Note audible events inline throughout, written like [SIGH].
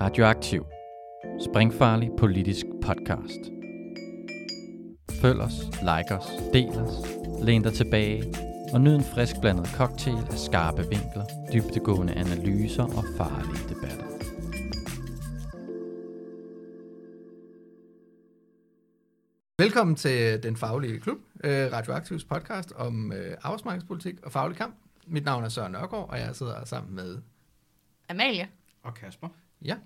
Radioaktiv. Springfarlig politisk podcast. Følg os, like os, del os, læn dig tilbage og nyd en frisk blandet cocktail af skarpe vinkler, dybtegående analyser og farlige debatter. Velkommen til Den Faglige Klub, øh, Radioaktivs podcast om øh, arbejdsmarkedspolitik og faglig kamp. Mit navn er Søren Nørgaard, og jeg sidder sammen med Amalie. Og Kasper. Ja.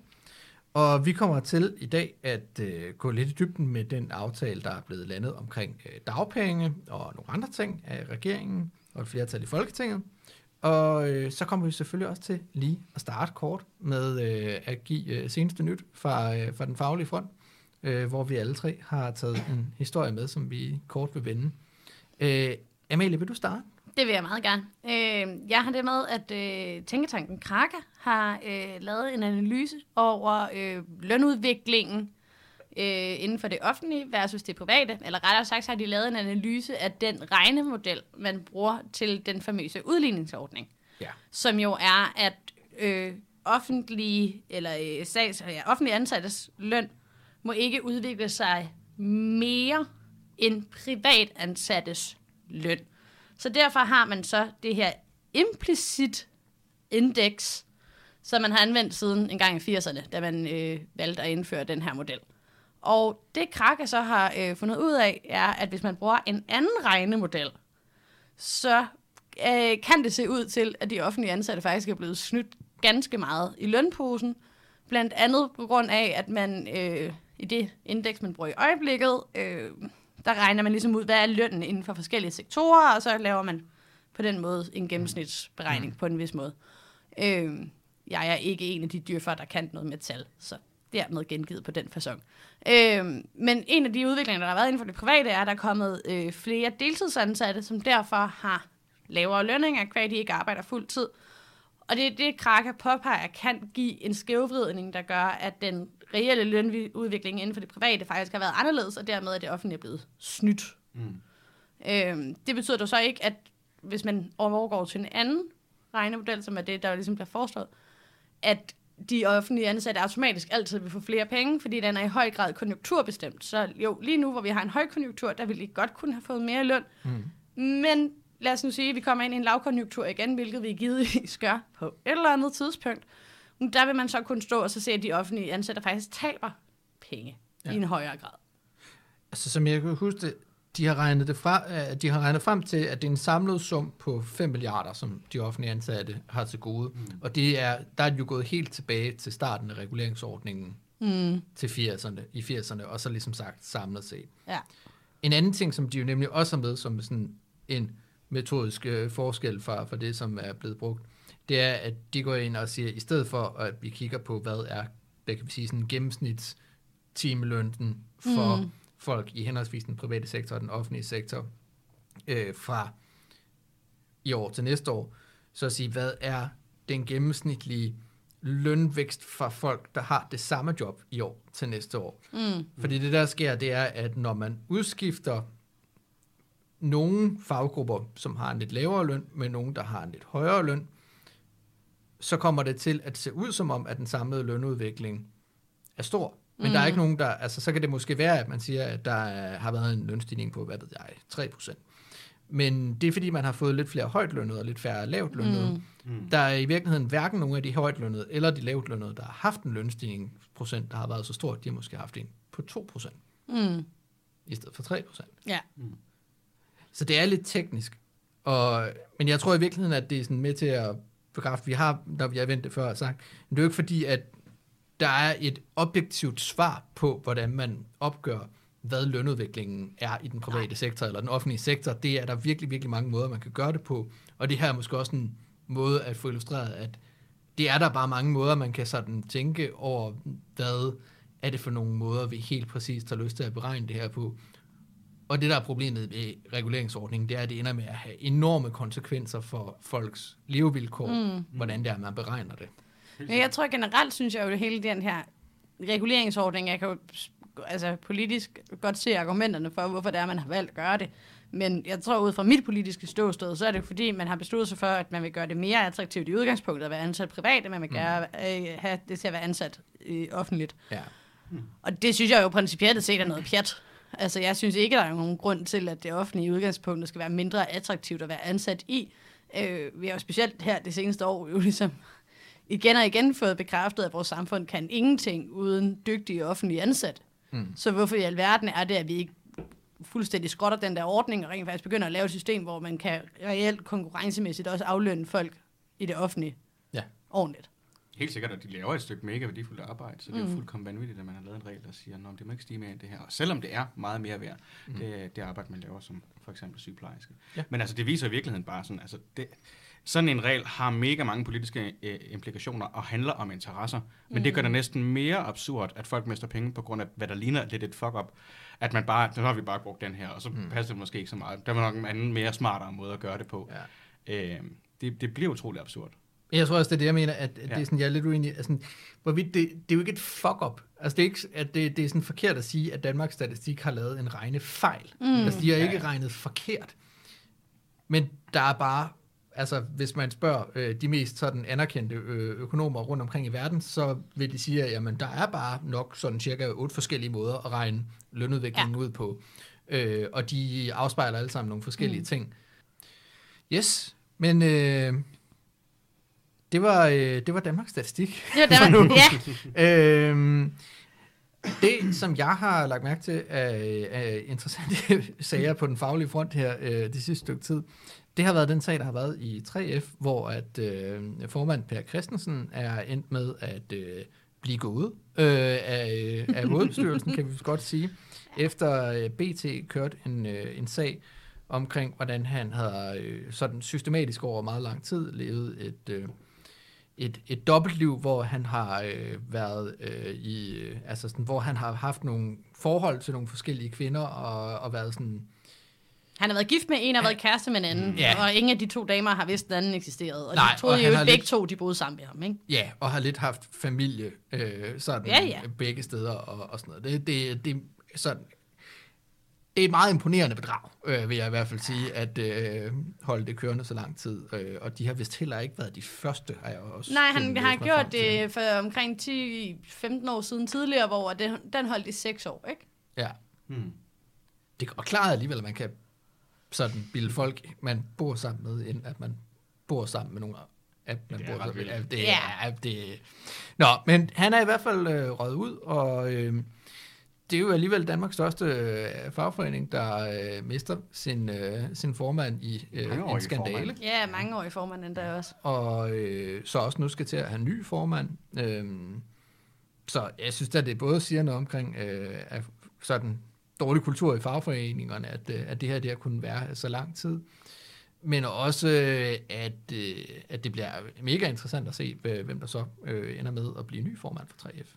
Og vi kommer til i dag at øh, gå lidt i dybden med den aftale, der er blevet landet omkring øh, dagpenge og nogle andre ting af regeringen og et flertal i Folketinget. Og øh, så kommer vi selvfølgelig også til lige at starte kort med øh, at give øh, seneste nyt fra, øh, fra den faglige front, øh, hvor vi alle tre har taget en historie med, som vi kort vil vende. Øh, Amalie, vil du starte? Det vil jeg meget gerne. Øh, jeg har det med, at øh, Tænketanken Kraka har øh, lavet en analyse over øh, lønudviklingen øh, inden for det offentlige versus det private. Eller rettere sagt, så har de lavet en analyse af den regnemodel, man bruger til den famøse udligningsordning. Ja. Som jo er, at øh, offentlige, eller øh, stats, ja, offentlige ansattes løn må ikke udvikle sig mere end privatansattes løn. Så derfor har man så det her implicit indeks, som man har anvendt siden en gang i 80'erne, da man øh, valgte at indføre den her model. Og det Krake så har øh, fundet ud af, er, at hvis man bruger en anden regnemodel, så øh, kan det se ud til, at de offentlige ansatte faktisk er blevet snydt ganske meget i lønposen. Blandt andet på grund af, at man øh, i det indeks, man bruger i øjeblikket, øh, der regner man ligesom ud, hvad er lønnen inden for forskellige sektorer, og så laver man på den måde en gennemsnitsberegning mm. på en vis måde. Øh, jeg er ikke en af de dyrfer, der kan noget med tal, så dermed gengivet på den façon. Øh, men en af de udviklinger, der har været inden for det private, er, at der er kommet øh, flere deltidsansatte, som derfor har lavere lønninger, hver de ikke arbejder fuld tid. Og det er det, Kraka påpeger, kan give en skævvridning, der gør, at den reelle lønudvikling inden for det private faktisk har været anderledes, og dermed er det offentlige blevet snydt. Mm. Øhm, det betyder dog så ikke, at hvis man overgår til en anden regnemodel, som er det, der ligesom bliver foreslået, at de offentlige ansatte automatisk altid vil få flere penge, fordi den er i høj grad konjunkturbestemt. Så jo, lige nu, hvor vi har en høj konjunktur, der vil de godt kunne have fået mere løn. Mm. Men lad os nu sige, at vi kommer ind i en lavkonjunktur igen, hvilket vi givetvis gør på et eller andet tidspunkt. Der vil man så kunne stå og så se, at de offentlige ansatte faktisk taber penge ja. i en højere grad. Altså, som jeg kan huske det, de har regnet, det fra, de har regnet frem til, at det er en samlet sum på 5 milliarder, som de offentlige ansatte har til gode. Mm. Og det er, der er de jo gået helt tilbage til starten af reguleringsordningen mm. til 80'erne, i 80'erne, og så ligesom sagt samlet set. Ja. En anden ting, som de jo nemlig også har med som sådan en metodisk øh, forskel fra, fra det, som er blevet brugt, det er, at de går ind og siger, at i stedet for, at vi kigger på, hvad er, hvad kan vi sige, sådan gennemsnits timelønnen for mm. Folk i henholdsvis den private sektor og den offentlige sektor øh, fra i år til næste år, så at sige, hvad er den gennemsnitlige lønvækst for folk, der har det samme job i år til næste år. Mm. Fordi det der sker, det er, at når man udskifter nogle faggrupper, som har en lidt lavere løn, med nogen, der har en lidt højere løn, så kommer det til at se ud som om, at den samlede lønudvikling er stor. Men mm. der er ikke nogen, der... Altså, så kan det måske være, at man siger, at der har været en lønstigning på, hvad ved jeg, 3%. Men det er, fordi man har fået lidt flere højt lønnede og lidt færre lavt lønnede. Mm. Mm. Der er i virkeligheden hverken nogen af de højt lønnede eller de lavt lønnede, der har haft en lønstigning procent, der har været så stor, de har måske haft en på 2%. Mm. I stedet for 3%. Ja. Mm. Så det er lidt teknisk. Og, men jeg tror i virkeligheden, at det er sådan med til at bekræfte, vi har, når vi har vendt det før, sagt, men det er jo ikke fordi, at der er et objektivt svar på, hvordan man opgør, hvad lønudviklingen er i den private Nej. sektor eller den offentlige sektor. Det er der virkelig, virkelig mange måder, man kan gøre det på. Og det her er måske også en måde at få illustreret, at det er der bare mange måder, man kan sådan tænke over, hvad er det for nogle måder, vi helt præcist har lyst til at beregne det her på. Og det, der er problemet med reguleringsordningen, det er, at det ender med at have enorme konsekvenser for folks levevilkår, mm. hvordan det er, man beregner det. Men jeg tror generelt, synes jeg jo, at hele den her reguleringsordning, jeg kan jo altså, politisk godt se argumenterne for, hvorfor det er, man har valgt at gøre det. Men jeg tror, ud fra mit politiske ståsted, så er det fordi, man har besluttet sig for, at man vil gøre det mere attraktivt i udgangspunktet at være ansat privat, end man vil gerne øh, have det til at være ansat øh, offentligt. Ja. Og det synes jeg jo principielt set er noget pjat. Altså, jeg synes ikke, der er nogen grund til, at det offentlige udgangspunkt skal være mindre attraktivt at være ansat i. Øh, vi har jo specielt her det seneste år jo ligesom igen og igen fået bekræftet, at vores samfund kan ingenting uden dygtige offentlige ansatte. Mm. Så hvorfor i alverden er det, at vi ikke fuldstændig skrotter den der ordning, og rent faktisk begynder at lave et system, hvor man kan reelt konkurrencemæssigt også aflønne folk i det offentlige Ja. ordentligt. Helt sikkert, at de laver et stykke mega værdifuldt arbejde, så det er jo fuldkommen vanvittigt, at man har lavet en regel, der siger, at det må ikke stige mere end det her. Og selvom det er meget mere værd, mm. det, det arbejde, man laver som for eksempel sygeplejerske. Ja. Men altså, det viser i virkeligheden bare sådan, altså det, sådan en regel har mega mange politiske øh, implikationer og handler om interesser, men det gør det næsten mere absurd, at folk mister penge på grund af, hvad der ligner lidt et fuck-up. At man bare, nu har vi bare brugt den her, og så mm. passer det måske ikke så meget. Der var nok en anden, mere smartere måde at gøre det på. Ja. Øh, det, det bliver utroligt absurd. Jeg tror også, det er det, jeg mener, at, at ja. det er sådan, jeg er lidt uenig. Altså, hvorvidt det, det er jo ikke et fuck-up. Altså, det er, ikke, at det, det er sådan forkert at sige, at Danmarks Statistik har lavet en regnefejl. Mm. Altså, de har ikke Ja, ja. regnet forkert. Men der er bare, altså, hvis man spørger øh, de mest sådan anerkendte øh, økonomer rundt omkring i verden, så vil de sige, at jamen, der er bare nok sådan cirka otte forskellige måder at regne lønudviklingen ja. ud på. Øh, og de afspejler alle sammen nogle forskellige mm. ting. Yes, men øh, det var, øh, det var Danmarks Statistik. Det var [LAUGHS] nu. ja, øhm, det, som jeg har lagt mærke til af, af interessante [LAUGHS] sager på den faglige front her øh, det sidste stykke tid, det har været den sag, der har været i 3F, hvor at øh, formand Per Christensen er endt med at øh, blive gået øh, af, af [LAUGHS] hovedbestyrelsen, kan vi godt sige, efter øh, BT kørte en, øh, en sag omkring, hvordan han havde øh, sådan systematisk over meget lang tid levet et... Øh, et, et dobbeltliv, hvor han har øh, været øh, i, øh, altså sådan, hvor han har haft nogle forhold til nogle forskellige kvinder, og, og været sådan, Han har været gift med en og været kæreste med en anden, Ja. og ingen af de to damer har vidst, at den anden eksisterede. Og Nej, de troede og jo begge lidt- to, de boede sammen med ham, ikke? ja, og har lidt haft familie øh, sådan Ja, ja. begge steder og, og sådan noget. Det, det, det, sådan, det er et meget imponerende bedrag, øh, vil jeg i hvert fald sige, at øh, holde det kørende så lang tid. Øh, og de har vist heller ikke været de første, har jeg også Nej, han har gjort det for omkring 10-15 år siden tidligere, hvor det, den holdt i 6 år, ikke? Ja. Hmm. Det er klart alligevel, at man kan sådan bilde folk, man bor sammen med, ind, at man bor sammen med nogle at man Det er bor sammen med. det, Ja. er, det, Nå, men han er i hvert fald øh, røget ud, og øh, det er jo alligevel Danmarks største øh, fagforening, der øh, mister sin, øh, sin formand i øh, en skandale. formand. Ja, mange år i formand endda også. Og øh, så også nu skal til at have en ny formand. Øhm, så jeg synes at det både siger noget omkring øh, at sådan dårlig kultur i fagforeningerne, at, øh, at det her det har kunnet være så lang tid. Men også, øh, at, øh, at det bliver mega interessant at se, hvem der så ender med at blive ny formand for 3F.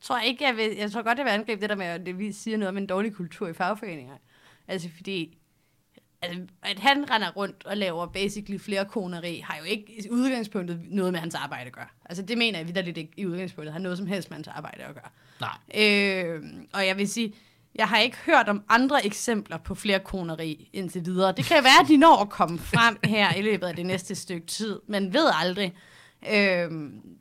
tror jeg ikke, jeg, vil, jeg tror godt, jeg vil angribe det der med, at det vi siger noget om en dårlig kultur i fagforeninger. Altså fordi, altså, at han render rundt og laver basically flere koneri, har jo ikke i udgangspunktet noget med hans arbejde at gøre. Altså det mener jeg vidderligt ikke i udgangspunktet har noget som helst med hans arbejde at gøre. Nej. Øh, og jeg vil sige, jeg har ikke hørt om andre eksempler på flere koneri indtil videre. Det kan være, at de når at komme frem her i løbet af det næste stykke tid, men ved aldrig. Øh,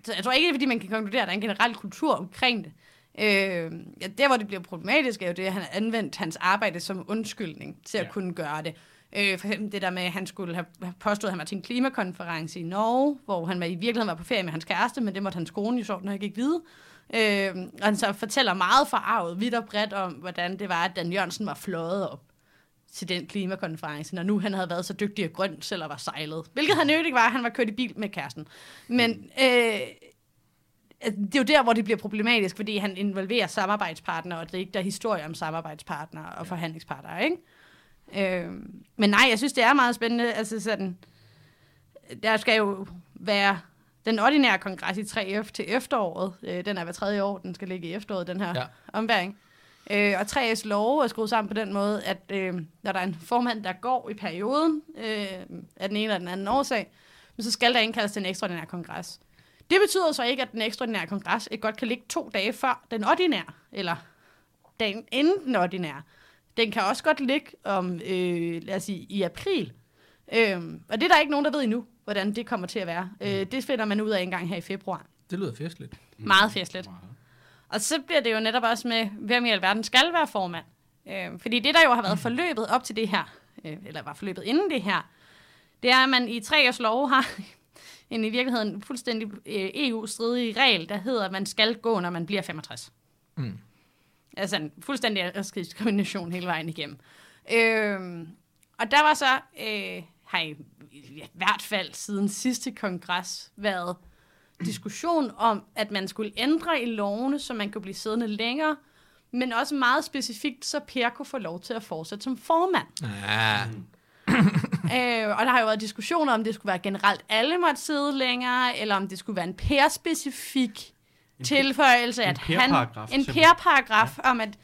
så jeg tror ikke, det er, fordi man kan konkludere, at der er en generel kultur omkring det. Øh, ja, der, hvor det bliver problematisk, er jo det, at han har anvendt hans arbejde som undskyldning til at Ja. kunne gøre det. Øh, for eksempel det der med, at han skulle have have påstået, at han var til en klimakonference i Norge, hvor han var, i virkeligheden var på ferie med hans kæreste, men det måtte hans kone jo sjovt nok ikke vide. Øh, og han så fortæller meget forarvet, vidt og bredt om, hvordan det var, at Dan Jørgensen var fløjet op til den klimakonference, når nu han havde været så dygtig og grøn selv og var sejlet. Hvilket han ikke var, han var kørt i bil med kæresten. Men øh, altså, det er jo der, hvor det bliver problematisk, fordi han involverer samarbejdspartnere, og det er ikke der er historie om samarbejdspartnere og forhandlingspartnere, ikke? Øh, men nej, jeg synes, det er meget spændende. Altså sådan, der skal jo være den ordinære kongres i 3F til efteråret. Øh, den er hver tredje år, den skal ligge i efteråret, den her Ja. ombæring. Øh, og 3F's lov er skruet sammen på den måde, at øh, når der er en formand, der går i perioden øh, af den ene eller den anden årsag, så skal der indkaldes til en ekstraordinær kongres. Det betyder så ikke, at den ekstraordinære kongres ikke godt kan ligge to dage før den ordinære, eller dagen inden den ordinære. Den kan også godt ligge om, øh, lad os sige, i april. Øhm, og det er der ikke nogen, der ved endnu, hvordan det kommer til at være. Øh, det finder man ud af en gang her i februar. Det lyder festligt. Meget festligt. Og så bliver det jo netop også med, hvem i alverden skal være formand. Øh, fordi det, der jo har været forløbet op til det her, øh, eller var forløbet inden det her, det er, at man i tre års lov har [LAUGHS] en i virkeligheden fuldstændig øh, EU-stridig regel, der hedder, at man skal gå, når man bliver 65. Mm. Altså en fuldstændig aldersdiskrimination hele vejen igennem. Øh, og der var så, øh, har i, i hvert fald siden sidste kongres været diskussion om, at man skulle ændre i lovene, så man kunne blive siddende længere, men også meget specifikt, så Per kunne få lov til at fortsætte som formand. Ja. Øh, og der har jo været diskussioner om, det skulle være generelt alle måtte sidde længere, eller om det skulle være en Per-specifik En- tilføjelse, en at han... Per-paragraf, En. Per-paragraf ja. om, at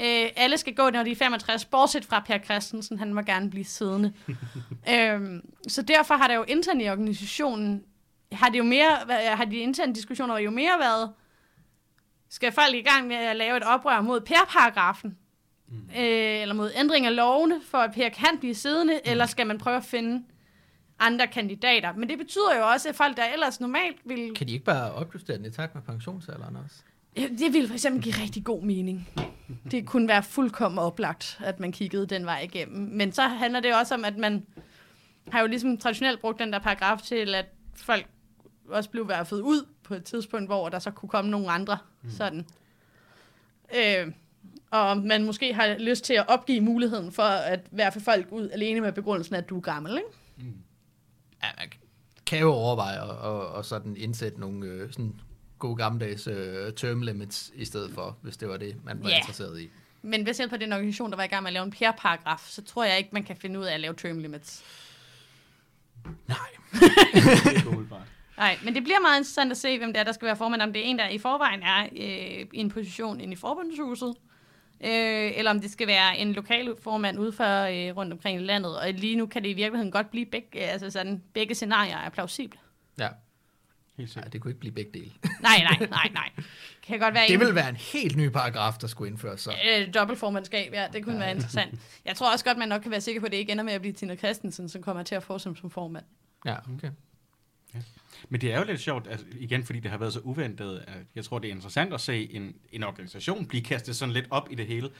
øh, alle skal gå, når de er 65, bortset fra Per Christensen, han må gerne blive siddende. [LAUGHS] øhm, så derfor har der jo internt i organisationen, har det jo mere, har de interne diskussioner jo mere været, skal folk i gang med at lave et oprør mod Per-paragrafen, Mm. øh, eller mod ændring af lovene, for at Per kan blive siddende, mm. eller skal man prøve at finde andre kandidater. Men det betyder jo også, at folk, der ellers normalt vil... Kan de ikke bare opjustere den i takt med pensionsalderen også? Det ville for eksempel give rigtig god mening. Det kunne være fuldkommen oplagt, at man kiggede den vej igennem. Men så handler det også om, at man har jo ligesom traditionelt brugt den der paragraf til, at folk også blev værfet ud på et tidspunkt, hvor der så kunne komme nogle andre mm. sådan. Øh, og man måske har lyst til at opgive muligheden for at værfe folk ud alene med begrundelsen, at du er gammel, ikke? Ja, man kan jo overveje at, at, at sådan indsætte nogle øh, sådan gode gammeldags øh, term limits i stedet for, hvis det var det, man var Ja. interesseret i. Men hvis hjælp på den organisation, der var i gang med at lave en PR-paragraf, så tror jeg ikke, man kan finde ud af at lave term limits. Nej. Er. [LAUGHS] Nej, men det bliver meget interessant at se, hvem det er, der skal være formand. Om det er en, der i forvejen er øh, i en position inde i forbundshuset, øh, eller om det skal være en lokal formand ude for øh, rundt omkring i landet. Og lige nu kan det i virkeligheden godt blive begge, altså sådan, begge scenarier er plausible. Ja. Helt Nej, sikkert. det kunne ikke blive begge dele. [LAUGHS] Nej, nej, nej, nej. Kan godt være Det en ville være en helt ny paragraf, der skulle indføres så. øh, dobbeltformandskab, ja, det kunne være interessant. Jeg tror også godt, man nok kan være sikker på, at det ikke ender med at blive Tina Christensen, som kommer til at få som, som formand. Ja, okay. Men det er jo lidt sjovt, altså, igen fordi det har været så uventet. at Jeg tror, det er interessant at se en, en organisation blive kastet sådan lidt op i det hele,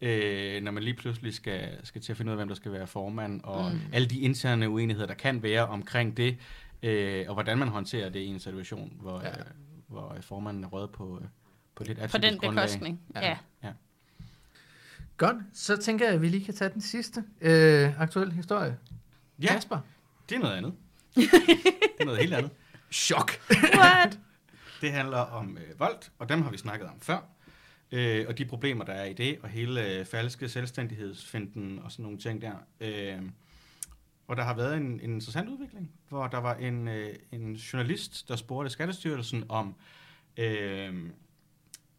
øh, når man lige pludselig skal, skal til at finde ud af, hvem der skal være formand, og mm. alle de interne uenigheder, der kan være omkring det, øh, og hvordan man håndterer det i en situation, hvor, Ja. ja. øh, hvor øh, formanden er røget på, øh, på lidt På atypisk den grundlag. bekostning. Ja. Ja. Godt, så tænker jeg, at vi lige kan tage den sidste øh, aktuelle historie. Ja, Kasper. det er noget andet. [LAUGHS] det er noget helt andet. Chok. What? [LAUGHS] Det handler om øh, vold, og dem har vi snakket om før. Øh, og de problemer, der er i det, og hele øh, falske selvstændighedsfinden og sådan nogle ting der. Øh, og der har været en, en interessant udvikling, hvor der var en, øh, en journalist, der spurgte Skattestyrelsen om, øh,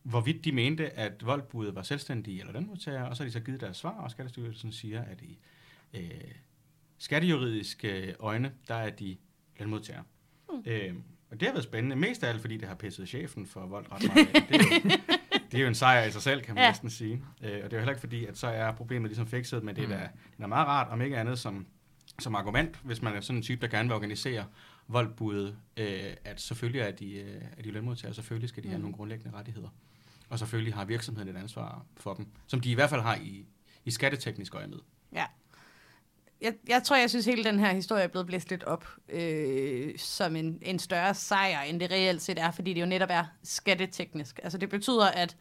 hvorvidt de mente, at voldbudet var selvstændige eller lønmodtagere, og så har de så givet deres svar, og Skattestyrelsen siger, at i øh, skattejuridiske øjne, der er de lønmodtagere. Mm. Øh, og det har været spændende, mest af alt, fordi det har pisset chefen for vold ret meget. Det er jo, [LAUGHS] det er jo en sejr i sig selv, kan man Ja. ja. næsten sige. Øh, og det er jo heller ikke fordi, at så er problemet ligesom fikset, men det er, da, det er meget rart, om ikke andet som, som argument, hvis man er sådan en type, der gerne vil organisere voldbudet, øh, at selvfølgelig er de, øh, er de lønmodtagere, selvfølgelig skal de have Mm. nogle grundlæggende rettigheder. Og selvfølgelig har virksomheden et ansvar for dem, som de i hvert fald har i, i skatteteknisk øje med. Ja. Jeg, jeg tror, jeg synes, hele den her historie er blevet blæst lidt op øh, som en, en større sejr, end det reelt set er, fordi det jo netop er skatteteknisk. Altså det betyder, at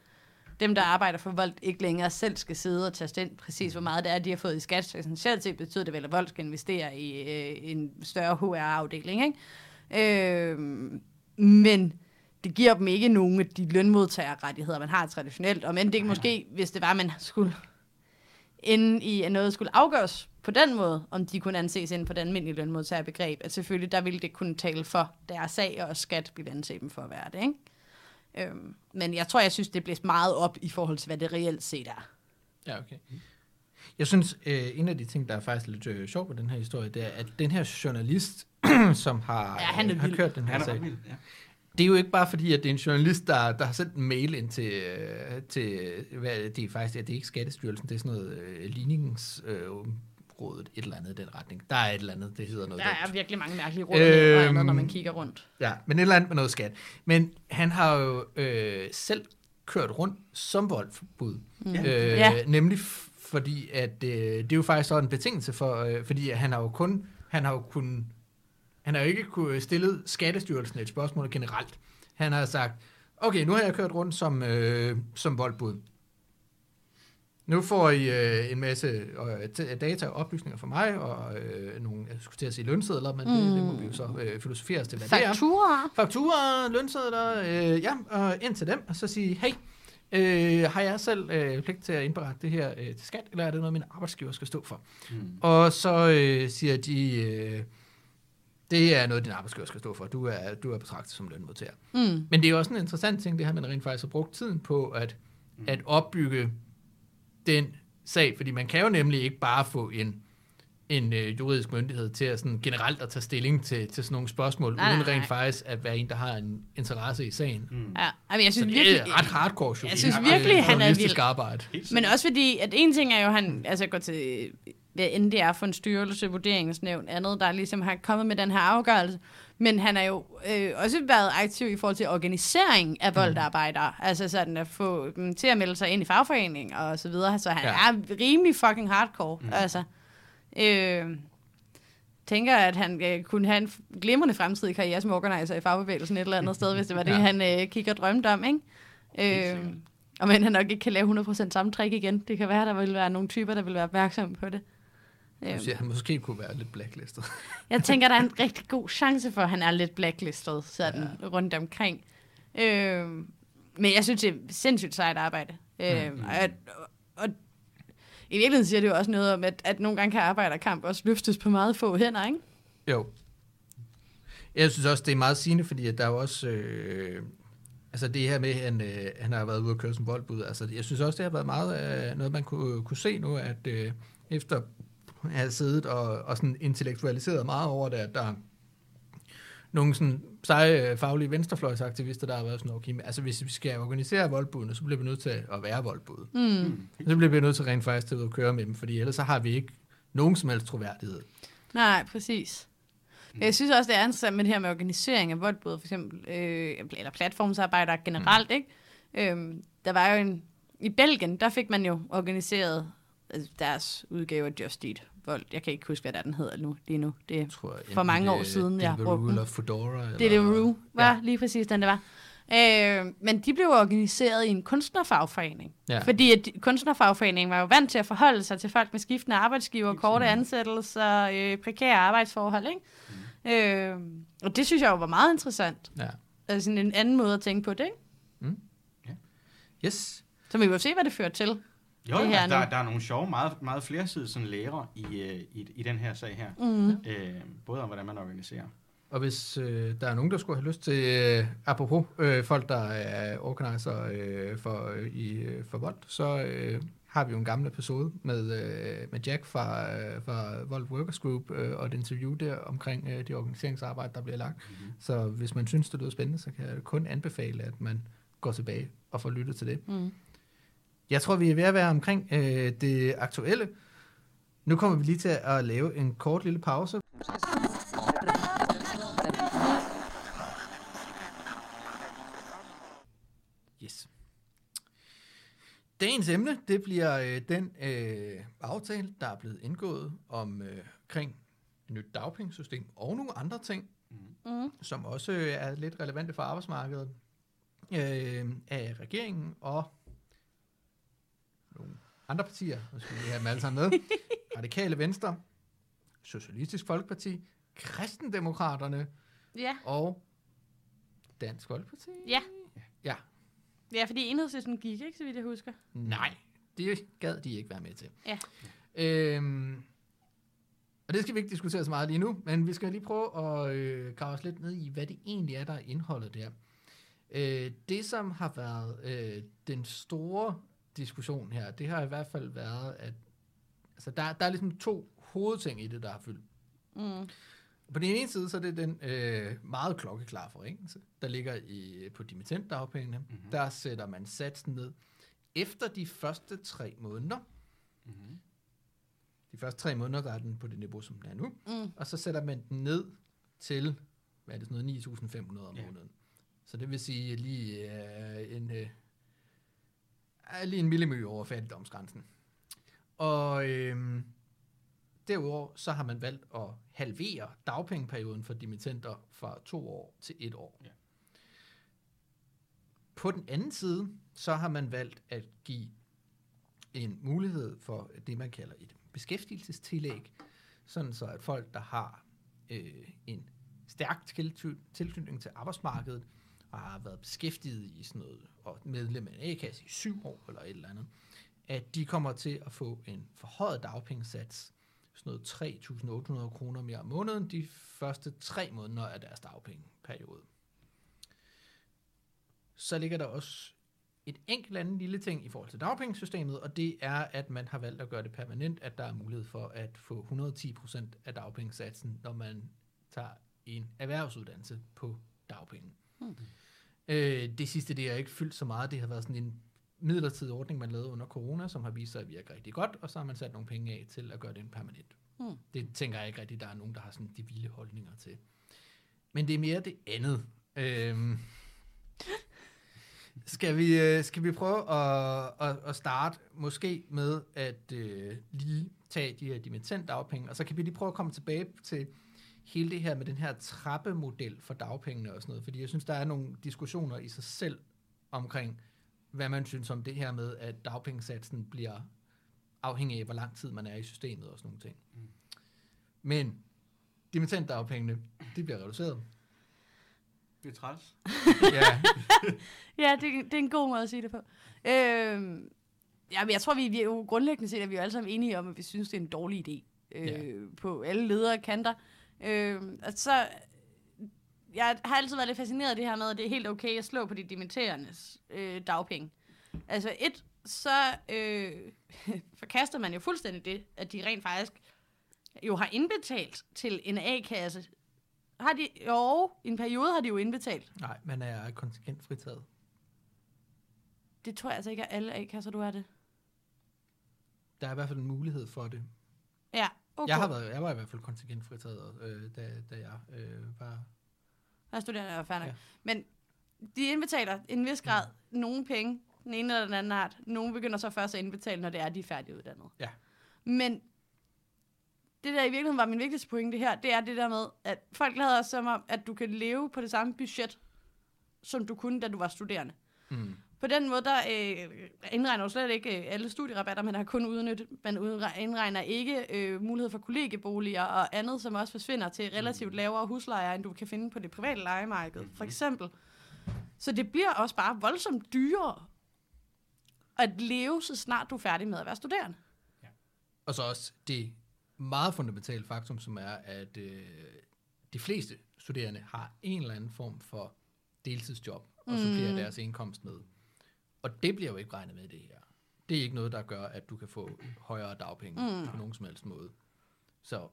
dem, der arbejder for vold, ikke længere selv skal sidde og tage ind præcis, hvor meget det er, de har fået i skat. Så essentielt set betyder det vel, at vold skal investere i øh, en større HR-afdeling. Ikke? Øh, men det giver dem ikke nogen af de lønmodtagerrettigheder, man har traditionelt. Og men det ikke måske, hvis det var, man skulle inden i at noget skulle afgøres på den måde, om de kunne anses inden for det almindelige lønmodtagerbegreb, at selvfølgelig der ville det kunne tale for deres sag, og skat ville anse dem for at være det. Ikke? Øhm, men jeg tror, jeg synes, det bliver meget op i forhold til, hvad det reelt set er. Ja, okay. Jeg synes, øh, en af de ting, der er faktisk lidt øh, sjov på den her historie, det er, at den her journalist, [CLEARS THROAT] som har, Ja, han øh, har vild. kørt den her Han er sag, vild, ja. det er jo ikke bare fordi, at det er en journalist, der, der har sendt en mail ind til, øh, til hvad, det er faktisk, ja, det er ikke Skattestyrelsen, det er sådan noget øh, ligningsrådet, øh, rådet, et eller andet i den retning. Der er et eller andet, det hedder noget. Der dumt. er virkelig mange mærkelige råd, øhm, Øhm, når man kigger rundt. Ja, men et eller andet med noget skat. Men han har jo øh, selv kørt rundt som voldbud. Mm. Øh, Ja. Nemlig fordi, at øh, det er jo faktisk sådan en betingelse for, øh, fordi han har jo kun, han har jo kun, han har jo ikke kunnet stille Skattestyrelsen et spørgsmål generelt. Han har sagt, okay, nu har jeg kørt rundt som, øh, som voldbud. Nu får I øh, en masse øh, data og oplysninger fra mig, og øh, nogle, jeg skulle til at sige lønsedler, men mm. det, det må vi jo så øh, filosofere os til, hvad det er Fakturer. fakturer, lønsedler, øh, ja, og ind til dem, og så sige, hey, øh, har jeg selv øh, pligt til at indberette det her øh, til skat, eller er det noget, min arbejdsgiver skal stå for? Mm. Og så øh, siger de, øh, det er noget, din arbejdsgiver skal stå for. Du er, du er betragtet som lønmodtager. Mm. Men det er jo også en interessant ting, det her, man rent faktisk har brugt tiden på at, at opbygge den sag, fordi man kan jo nemlig ikke bare få en en øh, juridisk myndighed til at sådan generelt at tage stilling til, til sådan nogle spørgsmål, Nej, uden nej, rent nej. faktisk at være en, der har en interesse i sagen. Mm. Ja, altså, jeg Så synes det virkelig... er ret hardcore Jeg synes øh, virkelig, han er vild. arbejde. Men også fordi, at en ting er jo, han altså går til, hvad end det er for en styrelse, vurderingsnævn, andet, der ligesom har kommet med den her afgørelse. Men han har jo øh, også været aktiv i forhold til organisering af voldarbejdere. Mm. Altså sådan at få dem til at melde sig ind i fagforening og så videre. Så han Ja. er rimelig fucking hardcore. Mm. Altså, øh, tænker, at han øh, kunne have en glimrende fremtidig karriere som organizer i fagbevægelsen et eller andet sted, hvis det var det, Ja. han øh, kigger drømte om, ikke? Øh, og men han nok ikke kan lave 100% samme trick igen. Det kan være, der vil være nogle typer, der vil være opmærksomme på det. Øh, Du siger, han måske kunne være lidt blacklistet. [LAUGHS] jeg tænker, der er en [LAUGHS] rigtig god chance for, at han er lidt blacklistet sådan ja. rundt omkring. Øh, men jeg synes, det er sindssygt sejt arbejde. Øh, Mm. og, at- og i virkeligheden siger det jo også noget om, at, at nogle gange kan arbejderkamp også løftes på meget få hænder, ikke? Jo. Jeg synes også, det er meget sigende, fordi at der er jo også... Øh, altså det her med, at han, øh, han har været ude at køre som voldbud. Altså jeg synes også, det har været meget øh, noget, man kunne, kunne se nu, at øh, efter at have siddet og, og sådan intellektualiseret meget over det, at der er nogle sådan seje øh, faglige venstrefløjsaktivister, der har været sådan, okay, men altså hvis vi skal organisere voldbudene, så bliver vi nødt til at være voldbud. Mm. Så bliver vi nødt til rent faktisk til at køre med dem, fordi ellers så har vi ikke nogen som helst troværdighed. Nej, præcis. Jeg synes også, det er interessant med det her med organisering af voldbud, for eksempel, øh, eller platformsarbejdere generelt, mm. ikke? Øhm, der var jo en... I Belgien, der fik man jo organiseret altså, deres udgave af Just Eat Vold. Jeg kan ikke huske, hvad der den hedder nu, lige nu. Det er tror For mange enten år siden, jeg har Deliveroo brugt den. eller Fedora. Det er det eller- Rue, var Ja. lige præcis den, det var. Øh, men de blev organiseret i en kunstnerfagforening. Ja. Fordi at kunstnerfagforeningen var jo vant til at forholde sig til folk med skiftende arbejdsgiver, korte ansættelser, øh, prekære arbejdsforhold. Ikke? Mm. Øh, og det synes jeg jo var meget interessant. Ja. Altså sådan en anden måde at tænke på det. Ikke? Yes. Så vi jo se, hvad det fører til. Jo, det altså, her der, nu. der er nogle sjove, meget, meget flersidige sådan lærer i, øh, i, i den her sag her. Mm. Øh, både om, hvordan man organiserer. Og hvis øh, der er nogen, der skulle have lyst til, øh, apropos øh, folk, der er organiser øh, for, øh, i, øh, for Vold, så øh, har vi jo en gammel episode med, øh, med Jack fra, øh, fra Vold Workers Group øh, og et interview der omkring øh, det organiseringsarbejde, der bliver lagt. Mm-hmm. Så hvis man synes, det lyder spændende, så kan jeg kun anbefale, at man går tilbage og får lyttet til det. Mm. Jeg tror, vi er ved at være omkring øh, det aktuelle. Nu kommer vi lige til at lave en kort lille pause. Yes. Dagens emne, det bliver øh, den øh, aftale, der er blevet indgået om øh, kring et nyt dagpengesystem og nogle andre ting, Mm. som også øh, er lidt relevante for arbejdsmarkedet øh, af regeringen og andre partier, nu skal vi have dem alle sammen med. [LAUGHS] Radikale Venstre, Socialistisk Folkeparti, Kristendemokraterne Ja. og Dansk Folkeparti. Ja. Ja. ja, fordi enhedslisten gik, ikke, så vidt jeg husker. Nej, det gad de ikke være med til. Ja. Øhm, og det skal vi ikke diskutere så meget lige nu, men vi skal lige prøve at øh, grave os lidt ned i, hvad det egentlig er, der er indholdet der. Øh, det, som har været øh, den store diskussion her, det har i hvert fald været, at altså, der, der er ligesom to hovedting i det, der har fyldt. Mm. På den ene side, så er det den øh, meget klokkeklare forringelse, der ligger i, på dimittentdagpengene. Mm-hmm. Der sætter man satsen ned efter de første tre måneder. Mm-hmm. De første tre måneder, der er den på det niveau, som den er nu. Mm. Og så sætter man den ned til, hvad er det, sådan noget 9.500 om Ja. måneden. Så det vil sige lige øh, en, øh, er lige en millimeter over fattigdomsgrænsen. Og øh, derudover så har man valgt at halvere dagpengeperioden for dimittenter fra to år til et år. Ja. På den anden side, så har man valgt at give en mulighed for det, man kalder et beskæftigelsestillæg, sådan så at folk, der har øh, en stærk tilty- tilknytning til arbejdsmarkedet, og har været beskæftiget i sådan noget, og medlem af en A-kasse i syv år eller et eller andet, at de kommer til at få en forhøjet dagpengesats, sådan noget 3.800 kroner mere om måneden, de første tre måneder af deres dagpengeperiode. Så ligger der også et enkelt andet lille ting i forhold til dagpengesystemet, og det er, at man har valgt at gøre det permanent, at der er mulighed for at få 110% af dagpengesatsen, når man tager en erhvervsuddannelse på dagpenge. Hmm. Øh, det sidste, det har ikke fyldt så meget. Det har været sådan en midlertidig ordning, man lavede under corona, som har vist sig at virke rigtig godt, og så har man sat nogle penge af til at gøre det en permanent. Hmm. Det tænker jeg ikke rigtigt, der er nogen, der har sådan de vilde holdninger til. Men det er mere det andet. Øhm, skal, vi, øh, skal vi prøve at, at, at starte måske med at øh, lige tage de her dimittent dagpenge, og så kan vi lige prøve at komme tilbage til hele det her med den her trappemodel for dagpengene og sådan noget, fordi jeg synes, der er nogle diskussioner i sig selv omkring, hvad man synes om det her med, at dagpengesatsen bliver afhængig af, hvor lang tid man er i systemet og sådan nogle ting. Mm. Men dimittentdagpengene, de bliver reduceret. Det er træls. [LAUGHS] ja, Ja, det, det er en god måde at sige det på. Øhm, ja, men jeg tror, vi, vi er jo grundlæggende set, at vi er alle sammen enige om, at vi synes, det er en dårlig idé. Øh, Ja. På alle ledere kanter. Øh, altså, så, jeg har altid været lidt fascineret af det her med, at det er helt okay at slå på de dimitterendes øh, dagpenge. Altså et, så øh, [LAUGHS] forkaster man jo fuldstændig det, at de rent faktisk jo har indbetalt til en A-kasse. Har de, jo, i en periode har de jo indbetalt. nej, man er kontingentfritaget. Det tror jeg altså ikke, at alle A-kasser, du er det. Der er i hvert fald en mulighed for det. Ja, okay. Jeg, har været, jeg var i hvert fald kontingentfritaget, øh, da, da jeg øh, var... Jeg er studerende og færdig. Ja. Ja. Men de indbetaler en vis grad mm. nogle penge, den ene eller den anden art. Nogle begynder så først at indbetale, når det er, de er færdiguddannet. Ja. Men det der i virkeligheden var min vigtigste pointe her, det er det der med, at folk lader os som om, at du kan leve på det samme budget, som du kunne, da du var studerende. Mm. På den måde, der øh, indregner du slet ikke øh, alle studierabatter, man har kun udnyttet. Man indregner ikke øh, mulighed for kollegieboliger og andet, som også forsvinder til relativt lavere huslejer, end du kan finde på det private lejemarked, for eksempel. Så det bliver også bare voldsomt dyrere at leve, så snart du er færdig med at være studerende. Og så også det meget fundamentale faktum, som er, at øh, de fleste studerende har en eller anden form for deltidsjob og supplerer Mm. deres indkomst med. Og det bliver jo ikke regnet med i det her. Det er ikke noget, der gør, at du kan få højere dagpenge mm. på nogen som helst måde. Så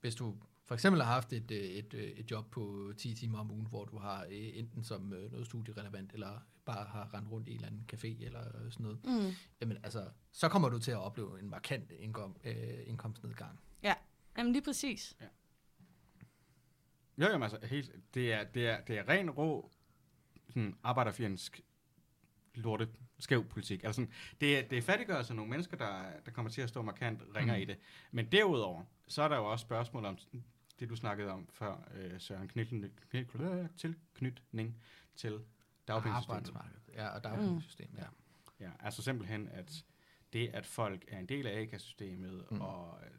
hvis du for eksempel har haft et, øh, et, øh, et job på 10 timer om ugen, hvor du har øh, enten som noget studierelevant, eller bare har rendt rundt i en eller anden café eller sådan noget, Mm. jamen altså, så kommer du til at opleve en markant indkom, øh, indkomstnedgang. Ja, jamen lige præcis. Jo, jamen, altså, helt, det, er, det, er, det er ren rå sådan, arbejderfjendsk lorte skæv politik. Altså, sådan, det, det fattiggørelse af nogle mennesker, der, der kommer til at stå markant ringer mm. i det. Men derudover, så er der jo også spørgsmål om det, du snakkede om før, øh, Søren, knytning, tilknytning til dagpengesystemet. Ja, og dagpengesystemet, ja. Ja, altså simpelthen, at det, at folk er en del af A-kassesystemet Mm. mm. og øh,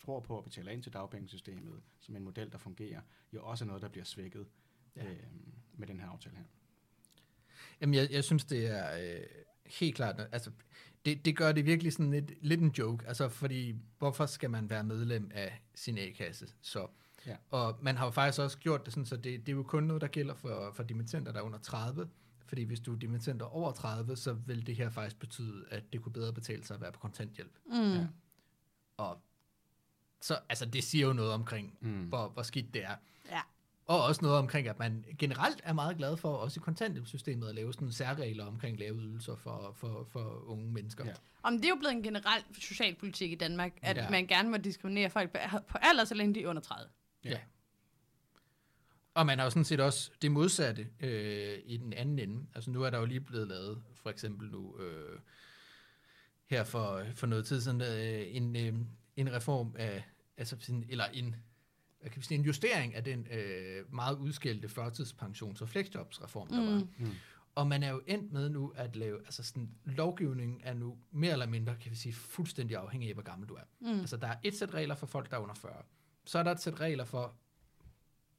tror på at betale ind til dagpengesystemet som en model, der fungerer, jo også er noget, der bliver svækket ja. øh, med den her aftale her. Jamen, jeg, jeg synes, det er øh, helt klart, altså, det, det gør det virkelig sådan lidt, lidt en joke, altså, fordi hvorfor skal man være medlem af sin A-kasse? Så, Ja. Og man har jo faktisk også gjort det sådan, så det, det er jo kun noget, der gælder for, for dimittenter, der er under 30, fordi hvis du er dimittenter over 30, så vil det her faktisk betyde, at det kunne bedre betale sig at være på kontanthjælp. Mm. Ja. Og så altså, det siger jo noget omkring, mm. hvor, hvor skidt det er. Ja. Og også noget omkring, at man generelt er meget glad for, også i kontanthjælpssystemet, at lave sådan særregler omkring lave ydelser for, for, for unge mennesker. Ja. Om det er jo blevet en generel socialpolitik i Danmark, at Ja. ja. man gerne må diskriminere folk på, alder, så længe de er under 30. Ja. Og man har jo sådan set også det modsatte øh, i den anden ende. Altså nu er der jo lige blevet lavet, for eksempel nu, øh, her for, for noget tid siden, øh, en, øh, en reform af, altså sådan, eller en, kan vi sige, en justering af den øh, meget udskældte førtidspensions- og fleksjobsreform, der var. Mm. Og man er jo endt med nu at lave, altså sådan, lovgivningen er nu mere eller mindre, kan vi sige, fuldstændig afhængig af, hvor gammel du er. Mm. Altså der er et sæt regler for folk, der er under 40. Så er der et sæt regler for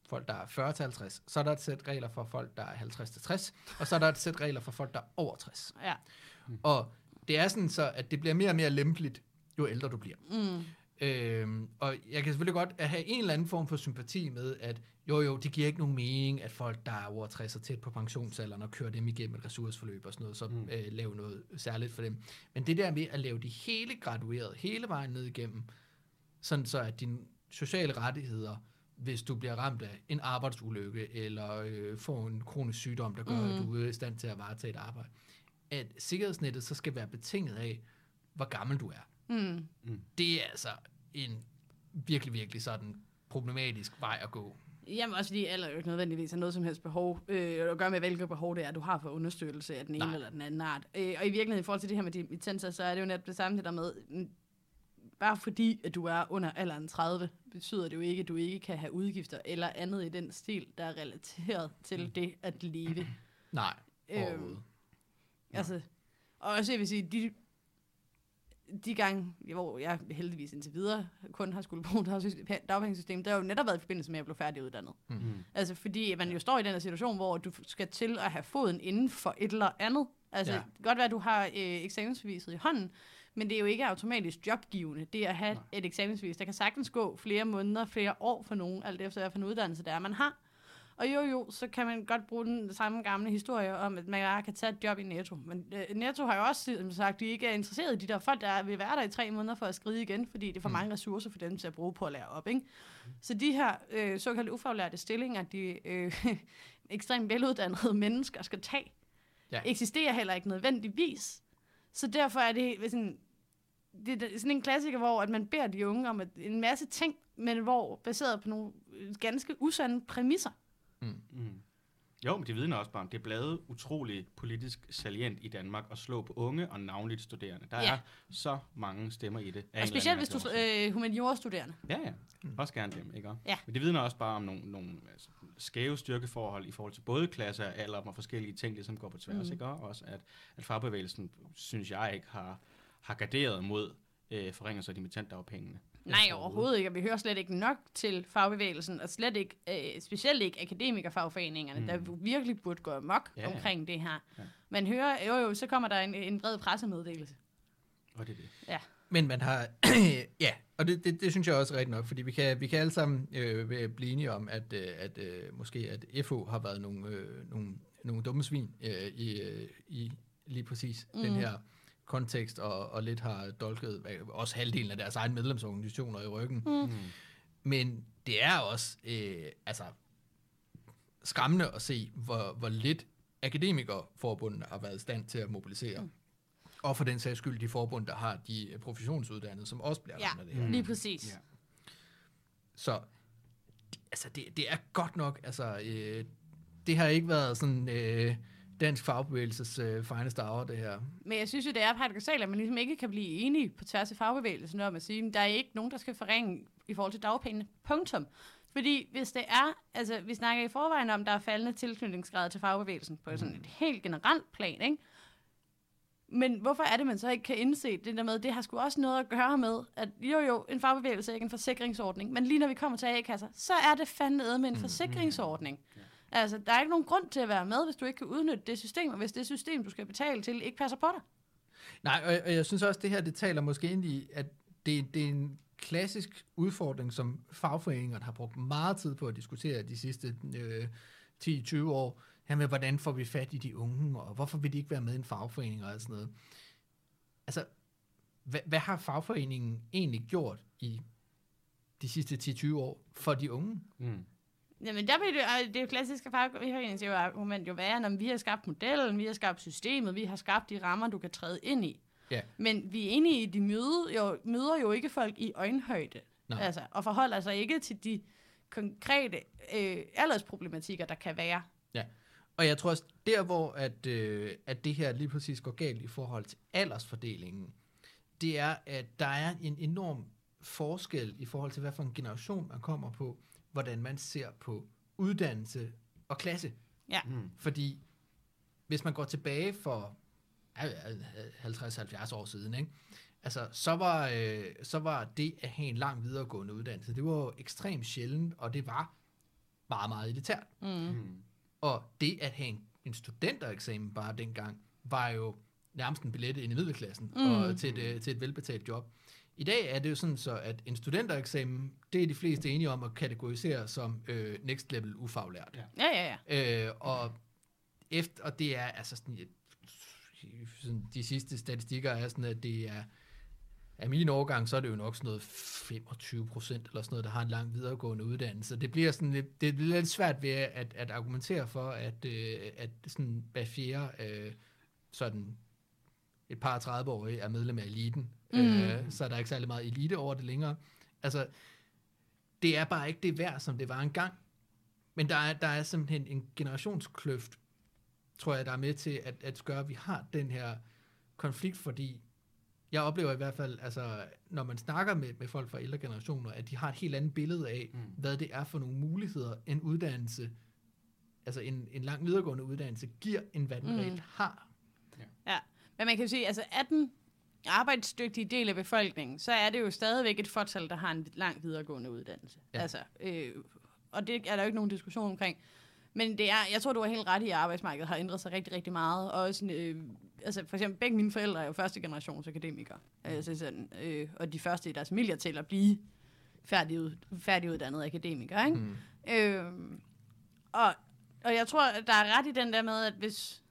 folk, der er 40-50. Så er der et sæt regler for folk, der er 50-60. Og så er der et sæt regler for folk, der er over 60. Ja. Og det er sådan så, at det bliver mere og mere lempeligt, jo ældre du bliver. Mm. Øhm, og jeg kan selvfølgelig godt have en eller anden form for sympati med, at jo jo, det giver ikke nogen mening, at folk, der er over 60 og tæt på pensionsalderen og kører dem igennem et ressourceforløb og sådan noget, så mm. øh, lave noget særligt for dem. Men det der med at lave de hele gradueret, hele vejen ned igennem, sådan så at dine sociale rettigheder, hvis du bliver ramt af en arbejdsulykke, eller øh, får en kronisk sygdom, der gør, mm. at du er i stand til at varetage et arbejde, at sikkerhedsnettet så skal være betinget af, hvor gammel du er Mm. det er altså en virkelig, virkelig sådan problematisk vej at gå. Jamen også fordi alder jo ikke nødvendigvis har noget som helst behov, øh, at gøre med, hvilket behov det er, du har for understøttelse af den ene Nej. eller den anden art. Øh, og i virkeligheden, i forhold til det her med dimittenser, så er det jo netop det samme det der med, mm, bare fordi, at du er under alderen 30, betyder det jo ikke, at du ikke kan have udgifter eller andet i den stil, der er relateret til det at leve. Nej, Øhm, overhovedet. Altså, og også jeg vil sige, de, de gange, hvor jeg heldigvis indtil videre kun har skulle bruge dagsystem- dagpengesystem, der har jo netop været i forbindelse med, at jeg blev færdiguddannet. Mm. Altså fordi man jo står i den her situation, hvor du skal til at have foden inden for et eller andet. Altså Ja. det kan godt være, at du har øh, eksamensbeviset i hånden, men det er jo ikke automatisk jobgivende. Det er at have Nej. et eksamensbevis. Der kan sagtens gå flere måneder, flere år for nogen, alt efter hvad for en uddannelse det er, man har. Og jo jo, så kan man godt bruge den samme gamle historie om, at man bare kan tage et job i Netto. Men øh, Netto har jo også som sagt, de ikke er interesseret i de der folk, der vil være der i tre måneder for at skride igen, fordi det er for Mm. mange ressourcer for dem til at bruge på at lære op. Ikke? Så de her øh, såkaldte ufaglærte stillinger, de øh, [LAUGHS] ekstremt veluddannede [LAUGHS] mennesker skal tage, Ja. eksisterer heller ikke nødvendigvis. Så derfor er det sådan, det er sådan en klassiker, hvor at man beder de unge om at, en masse ting, men hvor baseret på nogle ganske usande præmisser. Mm. Mm. Jo, men det vidner også bare om, det er blevet utrolig politisk salient i Danmark at slå på unge og navnligt studerende. Der Ja. er så mange stemmer i det. Og specielt hvis du er øh, humaniora-studerende. Ja, ja. Også gerne dem, ikke? Ja. Men det vidner også bare om nogle, nogle altså, skæve styrkeforhold i forhold til både klasser, alder og forskellige ting, det som går på tværs, mm. ikke? Og også at, at fagbevægelsen, synes jeg ikke, har, har garderet mod øh, forringelser af dimittentdagpengene. Nej, overhovedet ikke. Og vi hører slet ikke nok til fagbevægelsen, og slet ikke, øh, specielt ikke akademikerfagforeningerne, mm. der virkelig burde gå amok Ja, ja, ja. omkring det her. Ja. Man hører, jo jo, så kommer der en, en bred pressemeddelelse. Og det er det. Ja. Men man har, [CLEARS THROAT] ja, og det, det, det synes jeg også er rigtigt nok, fordi vi kan, vi kan alle sammen øh, blive enige om, at, øh, at øh, måske at FO har været nogle, øh, nogle, nogle dumme svin øh, i, øh, i lige præcis mm. den her kontekst, og, og lidt har dolket også halvdelen af deres egen medlemsorganisationer i ryggen. Mm. Men det er også øh, altså, skræmmende at se, hvor, hvor lidt akademikerforbundene har været i stand til at mobilisere. Mm. Og for den sags skyld de forbund, der har de øh, professionsuddannede, som også bliver Ja, ramt af det her. mm. lige præcis. Ja. Så altså, det, det er godt nok, altså, øh, det har ikke været sådan øh, dansk fagbevægelses øh, fineste hour, det her. Men jeg synes jo, det er paradoxalt, at man ligesom ikke kan blive enige på tværs af fagbevægelsen om at sige, at der er ikke nogen, der skal forringe i forhold til dagpengene. Punktum. Fordi hvis det er, altså vi snakker i forvejen om, der er faldende tilknytningsgrad til fagbevægelsen på sådan et helt generelt plan, ikke? Men hvorfor er det, man så ikke kan indse det der med, det har sgu også noget at gøre med, at jo jo, en fagbevægelse er ikke en forsikringsordning, men lige når vi kommer til A-kasser, så er det fandme med en forsikringsordning. Altså, der er ikke nogen grund til at være med, hvis du ikke kan udnytte det system, og hvis det system, du skal betale til, ikke passer på dig. Nej, og, og jeg synes også, det her, det taler måske ind i, at det, det er en klassisk udfordring, som fagforeningerne har brugt meget tid på at diskutere de sidste øh, 10-20 år. Her med, hvordan får vi fat i de unge, og hvorfor vil de ikke være med i en fagforening og sådan noget. Altså, hvad, hvad har fagforeningen egentlig gjort i de sidste 10-20 år for de unge. Mm. Jamen, der vil det, det er jo klassiske fagforeningsargument jo være, når vi har skabt modellen, vi har skabt systemet, vi har skabt de rammer, du kan træde ind i. Ja. Men vi er enige i, at de møder jo, møder jo ikke folk i øjenhøjde. Nej. Altså, og forholder sig ikke til de konkrete øh, aldersproblematikker, der kan være. Ja. Og jeg tror også, der hvor at, øh, at det her lige præcis går galt i forhold til aldersfordelingen, det er, at der er en enorm forskel i forhold til, hvad for en generation man kommer på, hvordan man ser på uddannelse og klasse. Ja. Mm. Fordi hvis man går tilbage for ja, ja, 50-70 år siden, ikke? Altså, så, var, øh, så var det at have en lang videregående uddannelse, det var jo ekstremt sjældent, og det var meget, meget elitært. Mm. Mm. Og det at have en, en studentereksamen bare dengang, var jo nærmest en billet ind i middelklassen Mm. mm. og til, et, øh, til et velbetalt job. I dag er det jo sådan så, at en studentereksamen, det er de fleste enige om at kategorisere som øh, next level ufaglært. Ja. Ja, ja, ja. Øh, og, efter, og det er altså sådan, et- sådan, de sidste statistikker er sådan, at det er, af min årgang, så er det jo nok sådan noget 25 procent eller sådan noget, der har en lang videregående uddannelse. Det bliver sådan lidt, det bliver lidt svært ved at, at argumentere for, at, øh, at sådan hver fjerde øh, sådan et par 30-årige er medlem af eliten. Mm. Øh, så er der ikke særlig meget elite over det længere. Altså, det er bare ikke det værd, som det var engang. Men der er, der er simpelthen en generationskløft, tror jeg, der er med til at, at gøre, at vi har den her konflikt, fordi jeg oplever i hvert fald, altså, når man snakker med, med folk fra ældre generationer, at de har et helt andet billede af, Mm. hvad det er for nogle muligheder, en uddannelse, altså en, en lang videregående uddannelse, giver, end hvad den Mm. reelt har. Ja, men man kan jo sige, altså er den arbejdsdygtige del af befolkningen, så er det jo stadigvæk et fortal, der har en lang videregående uddannelse. Ja. Altså, øh, og det er der jo ikke nogen diskussion omkring. Men det er, jeg tror, du har helt ret i, at arbejdsmarkedet har ændret sig rigtig, rigtig meget. Og også, øh, altså for eksempel, begge mine forældre er jo første generations akademikere. Altså sådan, øh, og de første i deres familier til at blive færdigud, færdiguddannede akademikere. Ikke? Mm. Øh, og, og jeg tror, der er ret i den der med, at hvis...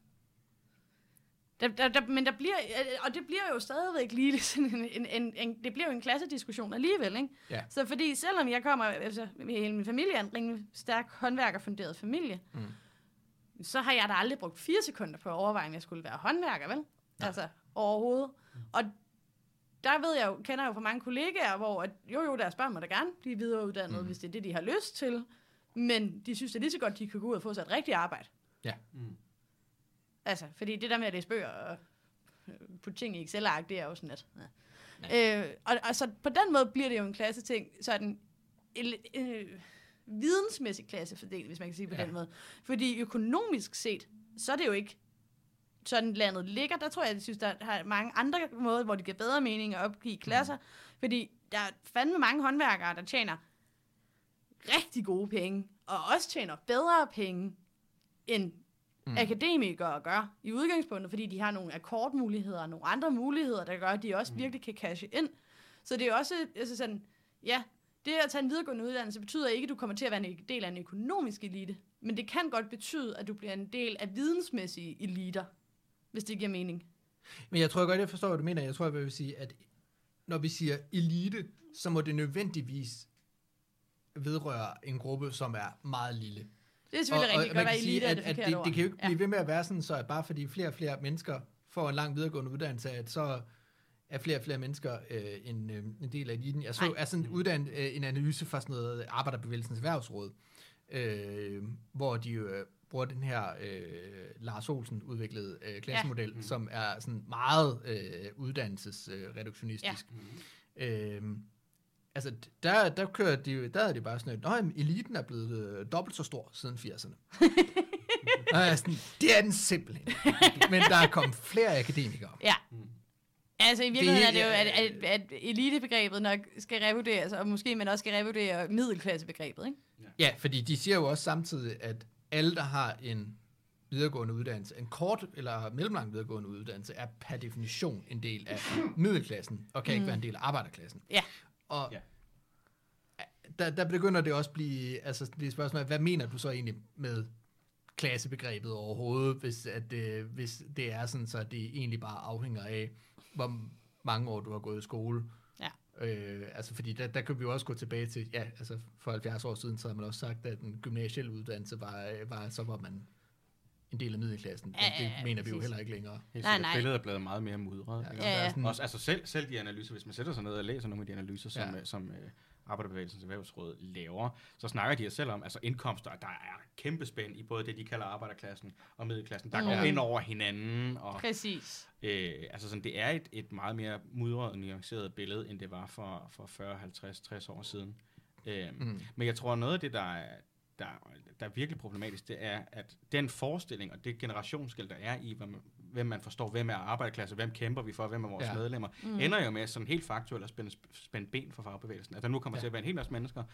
Der, der, der, men der bliver, øh, og det bliver jo stadigvæk lige sådan en, en, en, en, det bliver jo en klassediskussion alligevel, ikke? Ja. Så fordi selvom jeg kommer, altså hele min familie er en rimelig stærk håndværkerfunderet familie, Mm. så har jeg da aldrig brugt fire sekunder på at overveje, om jeg skulle være håndværker, vel? Altså overhovedet. Og der ved jeg jo, kender jeg jo fra mange kollegaer, hvor at, jo jo, deres børn må da gerne blive videreuddannet, mm. hvis det er det, de har lyst til. Men de synes det er lige så godt, de kan gå ud og få sig et rigtigt arbejde. Ja. Mm. Altså, fordi det der med at læse bøger og øh, putte ting i Excel-ark, det er jo sådan lidt... Ja. Øh, og, og så på den måde bliver det jo en klasse ting, sådan en øh, vidensmæssig klassefordeling, hvis man kan sige på ja. Den måde. Fordi økonomisk set, så er det jo ikke sådan landet ligger. Der tror jeg, jeg synes, der har mange andre måder, hvor det giver bedre mening at opgive klasser. Mm. Fordi der er fandme mange håndværkere, der tjener rigtig gode penge, og også tjener bedre penge, end mm. akademikere gør i udgangspunktet, fordi de har nogle akkordmuligheder og nogle andre muligheder, der gør, at de også mm. virkelig kan cashe ind. Så det er også altså sådan, ja, det at tage en videregående uddannelse betyder ikke, at du kommer til at være en del af en økonomisk elite, men det kan godt betyde, at du bliver en del af vidensmæssige eliter, hvis det giver mening. Men jeg tror godt, jeg forstår, hvad du mener. Jeg tror, jeg vil sige, at når vi siger elite, så må det nødvendigvis vedrøre en gruppe, som er meget lille. Det er selvfølgelig rigtigt, man godt være kan sige, at, det at det, det kan jo ikke blive ved med at være sådan, så at bare fordi flere og flere mennesker får en lang videregående uddannelse, at så er flere og flere mennesker øh, en, øh, en del af eliten. Jeg så Nej. er sådan uddannet øh, en analyse fra sådan noget Arbejderbevægelsens Erhvervsråd, øh, hvor de jo øh, bruger den her øh, Lars Olsen udviklede øh, klassemodel, Ja. ja. som er sådan meget øh, uddannelsesreduktionistisk. Ja. Øh, altså, der, der kører de, der er det bare sådan, at "Nå, jamen, eliten er blevet øh, dobbelt så stor siden 80'erne. [LAUGHS] Og jeg er sådan, det er den simpelthen. Men der er kommet flere akademikere. Ja. Altså i virkeligheden Det er det jo, at, at, at elitebegrebet nok skal revurderes, og måske man også skal revurdere middelklassebegrebet, ikke? Ja, fordi de siger jo også samtidig, at alle, der har en videregående uddannelse, en kort eller mellemlang videregående uddannelse, er per definition en del af middelklassen, og kan ikke være en del af arbejderklassen. Ja. Og Ja. der, der begynder det også at blive, altså det er et spørgsmål, hvad mener du så egentlig med klassebegrebet overhovedet, hvis, at, øh, hvis det er sådan, så det egentlig bare afhænger af, hvor mange år du har gået i skole, Ja. Øh, altså fordi der, der kan vi jo også gå tilbage til, ja, altså for 70 år siden, så har man også sagt, at den gymnasielle uddannelse var, øh, var så var man en del af middelklassen. Men Ja, ja, det ja, mener vi jo heller ikke længere. Helt Nej, nej. Billedet er blevet meget mere mudret. Ja, Ja, ja. sådan- Også, altså selv, selv de analyser, hvis man sætter sig ned og læser nogle af de analyser, som, Ja. ja. som øh, Arbejderbevægelsens Erhvervsråd laver, så snakker de selv om altså indkomster, der er kæmpe spænd i både det, de kalder arbejderklassen og middelklassen, der Mm. går Ja. ind over hinanden. Og, Præcis. øh, altså sådan, det er et, et meget mere mudret og nuanceret billede, end det var for, for 40, 50, 60 år siden. Øh, Mm. Men jeg tror, noget af det, der er, der, der er virkelig problematisk, det er, at den forestilling og det generationsskil, der er i, hvem man, hvem man forstår, hvem er arbejderklasse, hvem kæmper vi for, hvem er vores Ja. medlemmer, mm. ender jo med sådan helt faktuelt at spænde, spænde ben for fagbevægelsen. At der nu kommer ja. til at være en hel masse mennesker,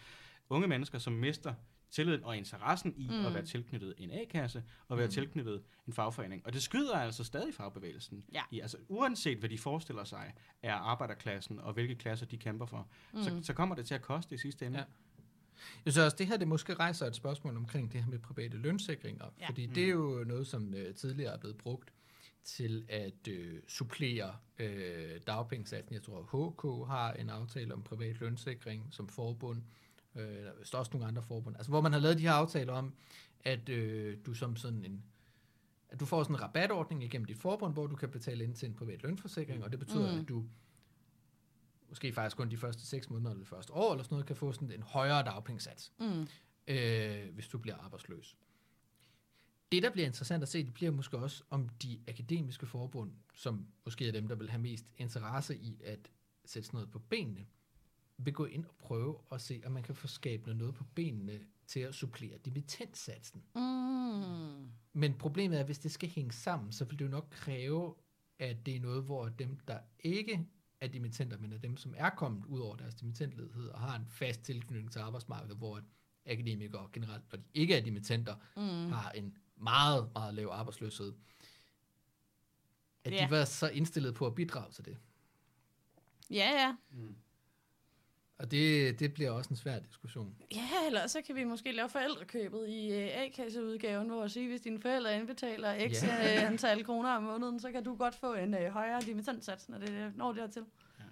unge mennesker, som mister tilliden og interessen i mm. at være tilknyttet en A-kasse og være mm. tilknyttet en fagforening. Og det skyder altså stadig fagbevægelsen. Ja. I, altså, uanset hvad de forestiller sig er arbejderklassen og hvilke klasser de kæmper for, mm. så, så kommer det til at koste i sidste ende. Ja. Jeg synes også, det her det måske rejser et spørgsmål omkring det her med private lønssikringer, Ja. fordi det er jo noget, som øh, tidligere er blevet brugt til at øh, supplere øh, dagpengesatsen. Jeg tror, HK har en aftale om privat lønsikring som forbund. Øh, der er også nogle andre forbund. Altså, hvor man har lavet de her aftaler om, at øh, du som sådan en at du får sådan en rabatordning igennem dit forbund, hvor du kan betale ind til en privat lønforsikring, og det betyder, Mm. mm. at du måske faktisk kun de første 6 måneder eller det første år, eller sådan noget, kan få sådan en højere dagpengesats, Mm. øh, hvis du bliver arbejdsløs. Det, der bliver interessant at se, det bliver måske også, om de akademiske forbund, som måske er dem, der vil have mest interesse i at sætte sådan noget på benene, vil gå ind og prøve at se, om man kan få skabet noget på benene til at supplere dimittentsatsen. Mm. Men problemet er, at hvis det skal hænge sammen, så vil det jo nok kræve, at det er noget, hvor dem, der ikke er dimittenter, men er dem, som er kommet ud over deres dimittentledighed og har en fast tilknytning til arbejdsmarkedet, hvor at akademikere generelt, når de ikke er dimittenter, mm. har en meget, meget lav arbejdsløshed, at Ja. de var så indstillet på at bidrage til det. Ja, ja. Og det, det bliver også en svær diskussion. Ja, eller så kan vi måske lave forældrekøbet i øh, A-kasseudgaven, hvor at sige, hvis dine forældre indbetaler x Ja. ja. antal kroner om måneden, så kan du godt få en øh, højere dimittentsats, når det når dertil. Ja.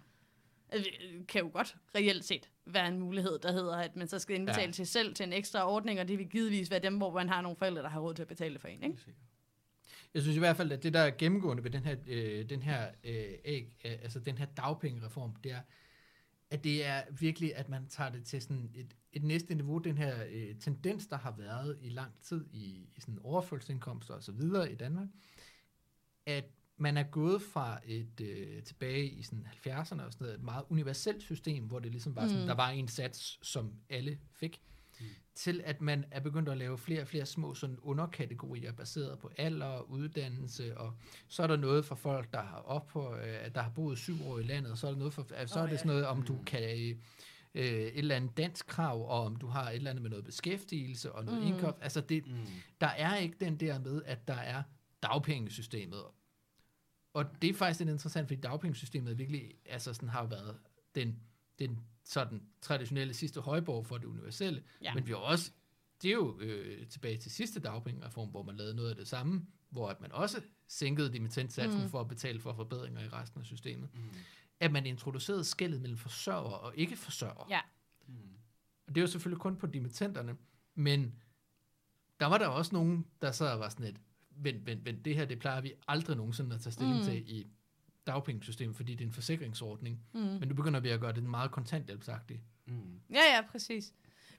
Altså, det kan jo godt reelt set være en mulighed, der hedder, at man så skal indbetale Ja. til selv til en ekstra ordning, og det vil givetvis være dem, hvor man har nogle forældre, der har råd til at betale det for en, ikke? Sikkert. Jeg synes i hvert fald, at det der er gennemgående ved den her, øh, den her, øh, æg, øh, altså den her dagpengereform, det er, at det er virkelig, at man tager det til sådan et, et næste niveau, den her øh, tendens, der har været i lang tid i, i sådan overførselsindkomster og så videre i Danmark, at man er gået fra et øh, tilbage i sådan 70'erne og sådan noget, et meget universelt system, hvor det ligesom var sådan, Mm. der var en sats, som alle fik, Mm. til at man er begyndt at lave flere og flere små sådan underkategorier baseret på alder og uddannelse, og så er der noget for folk, der har op på, øh, der har boet syv år i landet, og så er der noget for, øh, så er det ja. sådan noget, om du kan øh, et eller andet dansk krav, og om du har et eller andet med noget beskæftigelse og noget Mm. mm. indkomst. Altså det, Mm. der er ikke den der med, at der er dagpengesystemet. Og det er faktisk lidt interessant, fordi dagpengesystemet virkelig altså sådan har været den, den sådan traditionelle sidste højborg for det universelle. Ja. Men vi har også, det er jo øh, tilbage til sidste dagpengereform, hvor man lavede noget af det samme, hvor at man også sænkede dimittentsatsen Mm. for at betale for forbedringer i resten af systemet. Mm. At man introducerede skældet mellem forsørger og ikke forsørger. Ja. Mm. Og det er jo selvfølgelig kun på dimittenterne, men der var der også nogen, der så var sådan et, vent, vent, vent, det her, det plejer vi aldrig nogensinde at tage stilling mm. til i dagpengesystemet, fordi det er en forsikringsordning. Mm. Men nu begynder vi at gøre det meget kontanthjælpsagtigt. Mm. Ja, ja, præcis.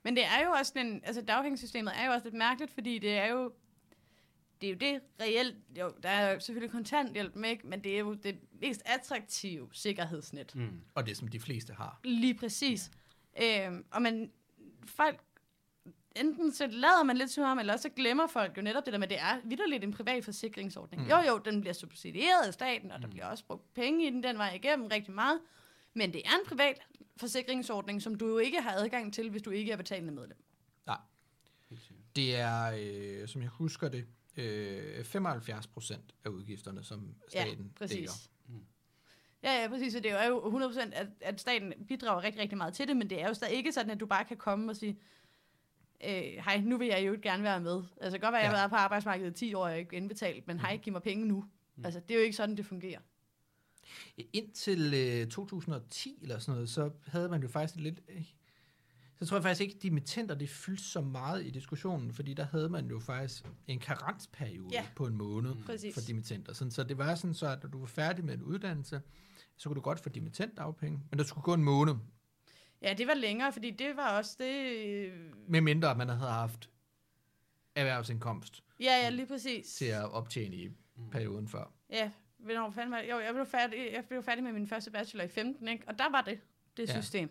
Men det er jo også en, altså dagpengesystemet er jo også lidt mærkeligt, fordi det er jo, det er jo det reelt, jo, der er jo selvfølgelig kontanthjælp med, ikke? men det er jo det mest attraktive sikkerhedsnet. Mm. Og det, som de fleste har. Lige præcis. Øhm, og man, folk, enten så lader man lidt som om, eller også så glemmer folk jo netop det der med, at det er vidderligt en privat forsikringsordning. Mm. Mm. Jo, jo, den bliver subsidieret af staten, og der bliver også brugt penge i den den vej igennem rigtig meget. Men det er en privat forsikringsordning, som du jo ikke har adgang til, hvis du ikke er betalende medlem. Nej. Det er, øh, som jeg husker det, øh, 75 procent af udgifterne, som staten ja, præcis. dækker. Mm. Ja, ja, præcis. Og det er jo 100%, at, at staten bidrager rigtig, rigtig meget til det, men det er jo stadig ikke sådan, at du bare kan komme og sige, øh, hej, nu vil jeg jo gerne være med. Altså godt være, at jeg har Ja. været på arbejdsmarkedet i 10 år og ikke indbetalt, men hej, giv mig penge nu. Mm. Altså, det er jo ikke sådan, det fungerer. Indtil øh, 2010 eller sådan noget, så havde man jo faktisk lidt... Øh, så tror jeg faktisk ikke, at dimittenter det fyldte så meget i diskussionen, fordi der havde man jo faktisk en karensperiode Ja. på en måned Præcis. for dimittenter. Sådan, så det var sådan så, at når du var færdig med en uddannelse, så kunne du godt få dimittentdagpenge, men der skulle gå en måned, Ja, det var længere, fordi det var også det... øh, med mindre at man havde haft erhvervsindkomst Ja, ja, lige præcis. til at optjene i perioden før. Ja, hvornår fanden var det? Jo, jeg blev, færdig, jeg blev færdig med min første bachelor i 15, ikke? Og der var det, det Ja. ja. system.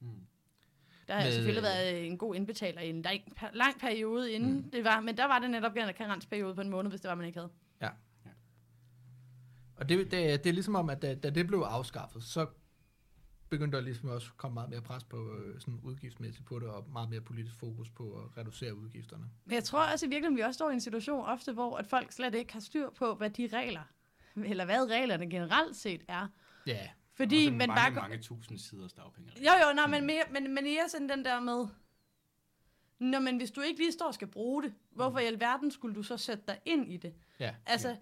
Mm. Der har Med- med, selvfølgelig været en god indbetaler i en lang, lang periode inden mm. det var, men der var det netop en karensperiode på en måned, hvis det var, man ikke havde. Ja. Ja. Og det, det, det er ligesom om, at da, da det blev afskaffet, så begyndte der ligesom også at komme meget mere pres på øh, sådan udgiftsmæssigt på det, og meget mere politisk fokus på at reducere udgifterne. Men jeg tror også i virkeligheden, vi også står i en situation ofte, hvor at folk slet ikke har styr på, hvad de regler, eller hvad reglerne generelt set er. Ja, Fordi man mange, bare... mange tusind siders dagpenge. Jo, jo, nej, men, mere, men, men mere sådan den der med, Nå, men hvis du ikke lige står og skal bruge det, hvorfor i alverden skulle du så sætte dig ind i det? ja. Altså,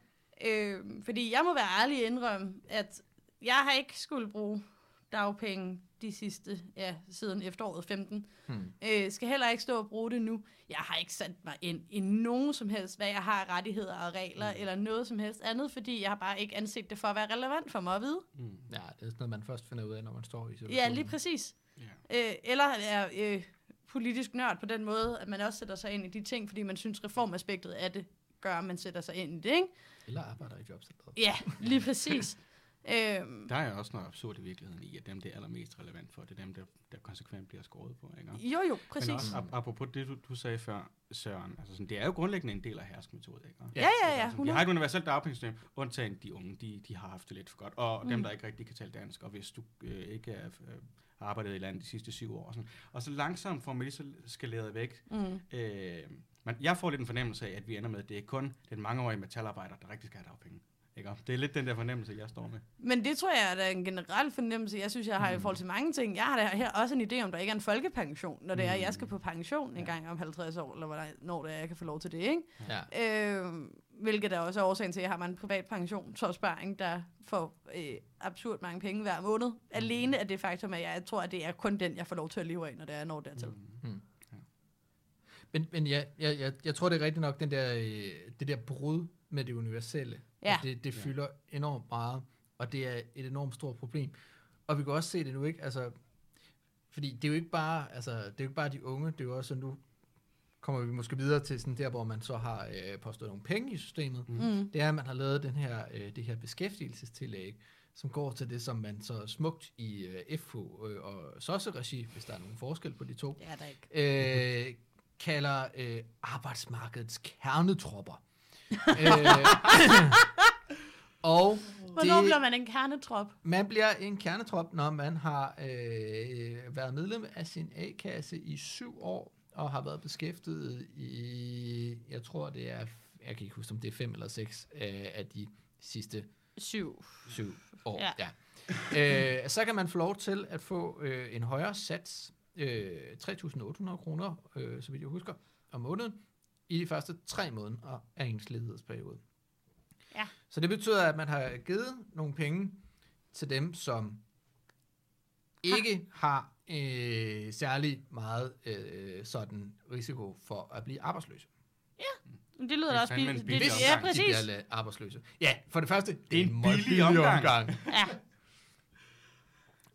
øh, fordi jeg må være ærlig og indrømme, at jeg har ikke skulle bruge dagpenge de sidste, ja, siden efteråret 15. Hmm. Øh, skal heller ikke stå og bruge det nu. Jeg har ikke sat mig ind i nogen som helst, hvad jeg har rettigheder og regler, mm. eller noget som helst andet, fordi jeg har bare ikke anset det for at være relevant for mig at vide. Mm. ja, det er sådan noget, man først finder ud af, når man står i situationen. Ja, lige præcis. Ja. Øh, eller er øh, politisk nørd på den måde, at man også sætter sig ind i de ting, fordi man synes, reformaspektet af det gør, at man sætter sig ind i det, ikke? Eller arbejder i jobcentret. Ja, lige præcis. [LAUGHS] øhm, Der er også noget absurd i virkeligheden i, at dem, det er allermest relevant for, det er dem, der, der konsekvent bliver skåret på. Ikke? jo, jo, præcis. Men også, ap- apropos det, du, du sagde før, Søren, altså sådan, det er jo grundlæggende en del af herskemetodet. Ikke? Ja, ja, ja. Altså, vi 100. har et universelt dagpengesystem, undtagen de unge, de, de har haft det lidt for godt. Og mm. dem, der ikke rigtig kan tale dansk, og hvis du øh, ikke er, øh, har arbejdet i landet de sidste syv år. Og, sådan. og så langsomt får man lige så skaleret væk. Mm. Øh, men jeg får lidt en fornemmelse af, at vi ender med, at det er kun den mangeårige metalarbejder, der rigtig skal have dagpenge. Ikke? Det er lidt den der fornemmelse, jeg står med. Men det tror jeg er en generel fornemmelse. Jeg synes, jeg har i forhold til mange ting. Jeg har da her også en idé om, der ikke er en folkepension, når det er, at jeg skal på pension en gang om 50 år, eller når det er, jeg kan få lov til det, ikke? Ja. Øh, hvilket er også er årsagen til, at jeg har en privat pension, opsparing, der får øh, absurd mange penge hver måned. Alene af det faktum, at jeg tror, at det er kun den, jeg får lov til at leve af, når det er når dertil. Mm. Men, men ja, jeg, jeg, jeg tror, det er rigtigt nok, den der, øh, det der brud med det universelle. Ja. At det, det Ja. fylder enormt meget, og det er et enormt stort problem. Og vi kan også se det nu, ikke? Altså, fordi det er jo ikke bare, altså, det er jo ikke bare de unge, det er jo også, nu kommer vi måske videre til sådan der, hvor man så har øh, postet nogle penge i systemet. Mm. Mm. Det er, at man har lavet den her, øh, det her beskæftigelsestillæg, som går til det, som man så smukt i øh, FH øh, og SOSE-regi, hvis der er nogen forskel på de to, Det er der ikke. øh, kalder øh, arbejdsmarkedets kernetropper. Øh, og Hvornår det, bliver man en kernetrop? man bliver en kernetrop, når man har øh, været medlem af sin A-kasse i syv år, og har været beskæftiget i, jeg tror det er, jeg kan ikke huske, om det er fem eller seks øh, af de sidste Syv. syv år. Ja. Ja. Øh, så kan man få lov til at få øh, en højere sats, øh, 3.800 kroner, øh, så vidt jeg husker, om måneden, i de første tre måneder af ens ledighedsperiode. Ja. Så det betyder, at man har givet nogle penge til dem, som ikke har øh, særlig meget øh, sådan risiko for at blive arbejdsløse. Men Det lyder er også en billigt. billig Det, omgang. ja, De præcis. bliver la- arbejdsløse. Ja, for det første, Det er en meget billig omgang. Ja.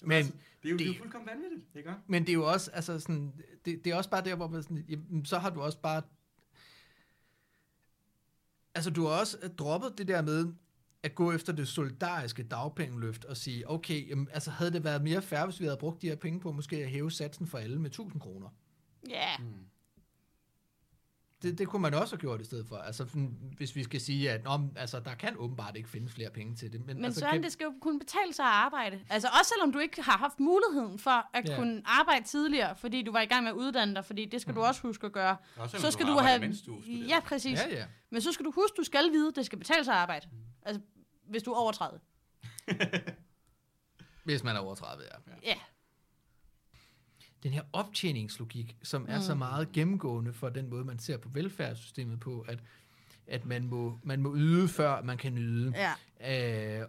Men, Det er jo, det, det er Det- jo fuldkommen vanvittigt, ikke? men det er jo også, altså sådan, det, det er også bare der, hvor man sådan, jamen, så har du også bare, altså du har også droppet det der med, at gå efter det solidariske dagpengeløft og sige, okay, jamen, altså havde det været mere fair, hvis vi havde brugt de her penge på måske at hæve satsen for alle med 1000 kroner. Ja. Mm. Det, det kunne man også have gjort i stedet for. Altså, hvis vi skal sige, at nå, men, altså, der kan åbenbart ikke findes flere penge til det. Men, Men altså, Søren, kan, det skal jo kunne betale sig at arbejde. Altså også selvom du ikke har haft muligheden for at Ja. kunne arbejde tidligere, fordi du var i gang med at uddanne dig, fordi det skal du også huske at gøre. Også Så skal du, arbejder, have... mens du studerer. Ja, præcis. ja, ja. Men så skal du huske, du skal vide, det skal betale sig at arbejde. Altså, hvis du er over 30. [LAUGHS] Hvis man er over 30, ja. Ja. Den her optjeningslogik, som er mm. så meget gennemgående for den måde, man ser på velfærdssystemet på, at, at man, må, man må yde, før man kan nyde. Ja. Øh,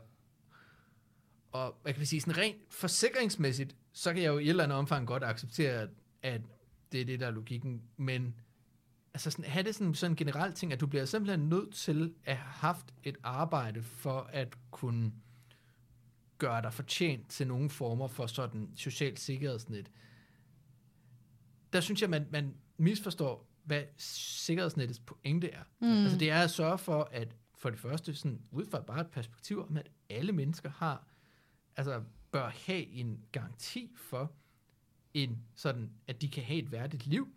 Og hvad kan sige, sådan rent forsikringsmæssigt, så kan jeg jo i et eller andet omfang godt acceptere, at, at det er det, der er logikken, men altså sådan, have det sådan, sådan en generelt ting, at du bliver simpelthen nødt til at have haft et arbejde for at kunne gøre dig fortjent til nogle former for sådan socialt sikkerhedsnet. Der synes jeg, man, man misforstår, hvad sikkerhedsnettets pointe er. Mm. Altså det er at sørge for, at for det første, sådan, ud fra bare et perspektiv om, at alle mennesker har, altså bør have en garanti for, en sådan, at de kan have et værdigt liv,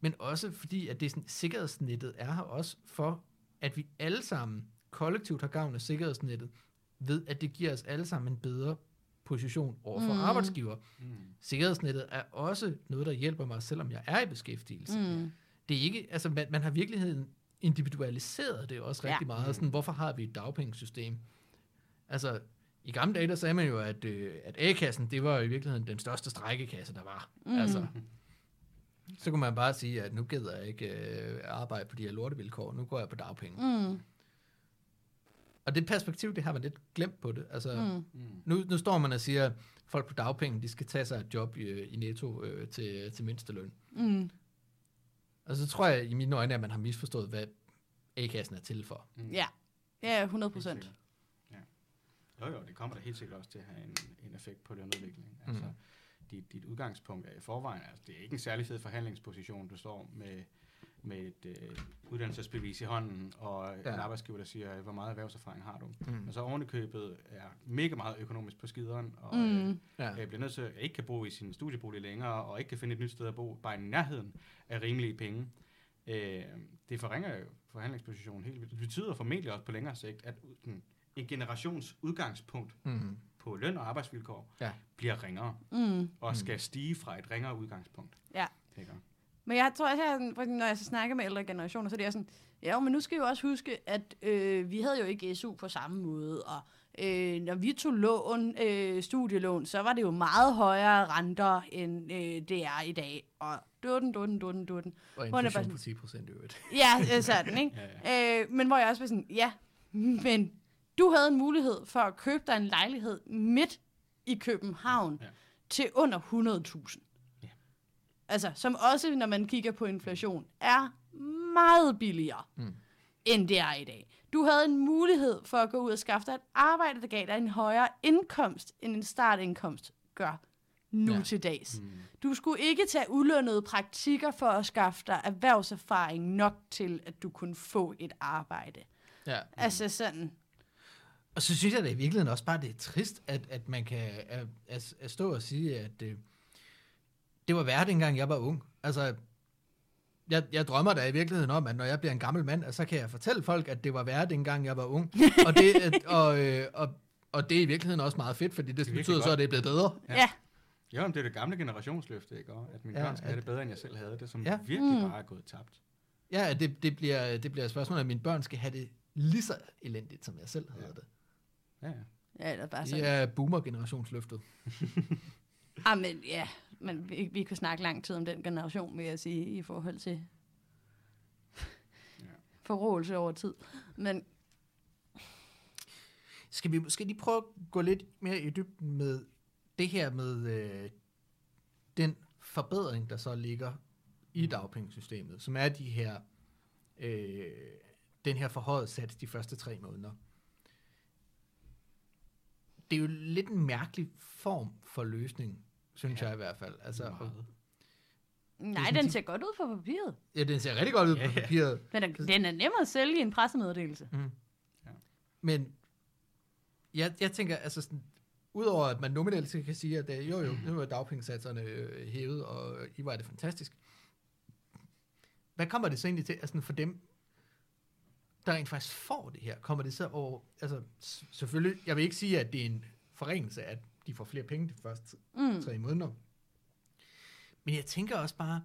men også fordi, at det sådan, sikkerhedsnettet er her også for, at vi alle sammen kollektivt har gavn af sikkerhedsnettet, ved at det giver os alle sammen en bedre position over for mm. arbejdsgiver. Mm. Sikkerhedsnettet er også noget, der hjælper mig, selvom jeg er i beskæftigelse. Mm. Det er ikke, altså man, man har i virkeligheden individualiseret det også rigtig ja. meget. Sådan, hvorfor har vi et dagpengesystem? Altså, i gamle dage, der sagde man jo, at, øh, at A-kassen, det var i virkeligheden den største strækkekasse, der var. Mm. Altså, så kunne man bare sige, at nu gider jeg ikke øh, arbejde på de her lortevilkår, nu går jeg på dagpenge. Mm. Og det perspektiv, det har man lidt glemt på det. Altså, mm. nu, nu står man og siger, at folk på dagpenge, de skal tage sig et job i, i netto øh, til, til mindsteløn. Mm. Og så tror jeg i mine øjne, at man har misforstået, hvad A-kassen er til for. Mm. Ja, ja 100 procent. Ja. Jo, jo, det kommer da helt sikkert også til at have en, en effekt på lønudvikling. Altså, mm. dit, dit udgangspunkt er i forvejen, altså det er ikke en særlig fed forhandlingsposition, du står med, med et øh, uddannelsesbevis i hånden, og ja. en arbejdsgiver, der siger, hvor meget erhvervserfaring har du? Mm. Og så ovenikøbet er mega meget økonomisk på skideren, og mm. øh, ja. bliver nødt til at ikke kan bo i sin studiebolig længere, og ikke kan finde et nyt sted at bo, bare i nærheden af rimelige penge. Øh, det forringer jo forhandlingspositionen helt vildt. Det betyder formentlig også på længere sigt, at den, en generations udgangspunkt mm. på løn og arbejdsvilkår ja. bliver ringere, mm. og skal stige fra et ringere udgangspunkt. Ja. Ikke? Men jeg tror, at når jeg så snakker med ældre generationer, så er det sådan, ja, men nu skal vi jo også huske, at øh, vi havde jo ikke SU på samme måde, og øh, når vi tog lån, øh, studielån, så var det jo meget højere renter, end øh, det er i dag. Og dutten, dutten, dutten, dutten. Og inflation på 10 procent øvrigt. [LAUGHS] Ja, sådan, ikke? [LAUGHS] ja, ja. Øh, men hvor jeg også var sådan, ja, men du havde en mulighed for at købe dig en lejlighed midt i København ja. til under 100.000. Altså, som også, når man kigger på inflation, er meget billigere, mm. end det er i dag. Du havde en mulighed for at gå ud og skaffe dig et arbejde, der gav dig en højere indkomst, end en startindkomst gør nu ja. til dags. Mm. Du skulle ikke tage udlønnede praktikker for at skaffe dig erhvervserfaring nok til, at du kunne få et arbejde. Ja. Mm. Altså sådan. Og så synes jeg da i virkeligheden også bare, det er trist, at, at man kan at, at, at stå og sige, at øh, det var værd, dengang jeg var ung. Altså, jeg, jeg drømmer da i virkeligheden om, at når jeg bliver en gammel mand, så kan jeg fortælle folk, at det var værd, dengang jeg var ung. [LAUGHS] og, det, at, og, øh, og, og det er i virkeligheden også meget fedt, fordi det, det betyder så, at det er blevet bedre. Ja. ja. Ja, men det er det gamle generationsløfte, ikke? Og at mine ja, børn skal at, have det bedre, end jeg selv havde det, som ja. virkelig mm. bare er gået tabt. Ja, det, det, bliver, det bliver et spørgsmål, at mine børn skal have det lige så elendigt, som jeg selv havde ja. det. Ja, ja. Ja, eller bare sådan. Det er boomer-generationsløftet. [LAUGHS] ah, men ja, men vi, vi kunne snakke lang tid om den generation, vil jeg sige, i forhold til ja. forrådelse over tid. Men skal vi måske lige prøve at gå lidt mere i dybden med det her med øh, den forbedring, der så ligger i dagpengesystemet, som er de her, øh, den her forhøjet sats de første tre måneder. Det er jo lidt en mærkelig form for løsning, synes ja. jeg i hvert fald. Altså. Nej, den ser godt ud på papiret. Ja, den ser rigtig godt ud på papiret. Men den, den er nemmere at sælge i en pressemeddelelse. Mm. Ja. Men jeg, jeg tænker, altså sådan, Udover at man nominelt kan sige, at det, jo jo, nu er dagpengesatserne øh, hævet, og I var det fantastisk. Hvad kommer det så egentlig til, altså for dem, der rent faktisk får det her? Kommer det så over, altså selvfølgelig, jeg vil ikke sige, at det er en forringelse, at de får flere penge de første mm. tre måneder. Men jeg tænker også bare,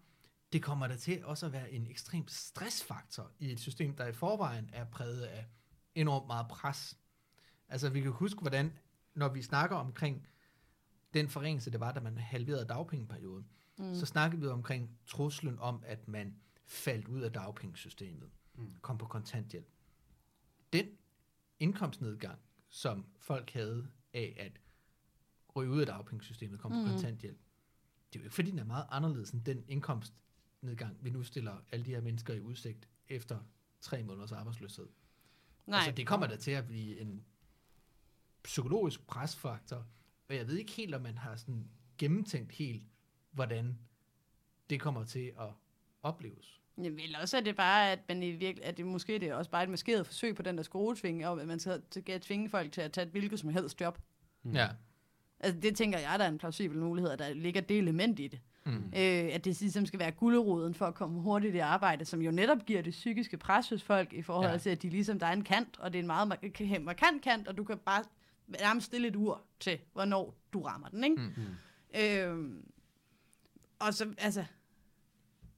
det kommer der til også at være en ekstrem stressfaktor i et system, der i forvejen er præget af enormt meget pres. Altså vi kan huske, hvordan når vi snakker omkring den forringelse, det var, da man halverede dagpengeperioden, mm. så snakkede vi omkring truslen om, at man faldt ud af dagpengesystemet, mm. kom på kontanthjælp. Den indkomstnedgang, som folk havde af at ryge ud af dagpengesystemet, komme mm. på kontanthjælp, det er jo ikke fordi, den er meget anderledes end den indkomstnedgang, vi nu stiller alle de her mennesker i udsigt efter tre måneders arbejdsløshed. Nej. Altså, det kommer der til at blive en psykologisk presfaktor, og jeg ved ikke helt, om man har sådan gennemtænkt helt, hvordan det kommer til at opleves. Jeg vil også, at det bare, at, man i virkelig, at det måske det er også bare et maskeret forsøg på den der skruetvinge, om at man skal skal tvinge folk til at tage et hvilket som helst job. Mm. Ja. Altså det tænker jeg, der er en plausibel mulighed, at der ligger det element i det. Mm. Øh, at det ligesom skal være gulderoden for at komme hurtigt i arbejde, som jo netop giver det psykiske pres hos folk i forhold Ja. til, at de ligesom, der er en kant, og det er en meget mark- markant kant, og du kan bare nærmest stille et ur til, hvornår du rammer den, ikke? Mm. Øh, og så, altså,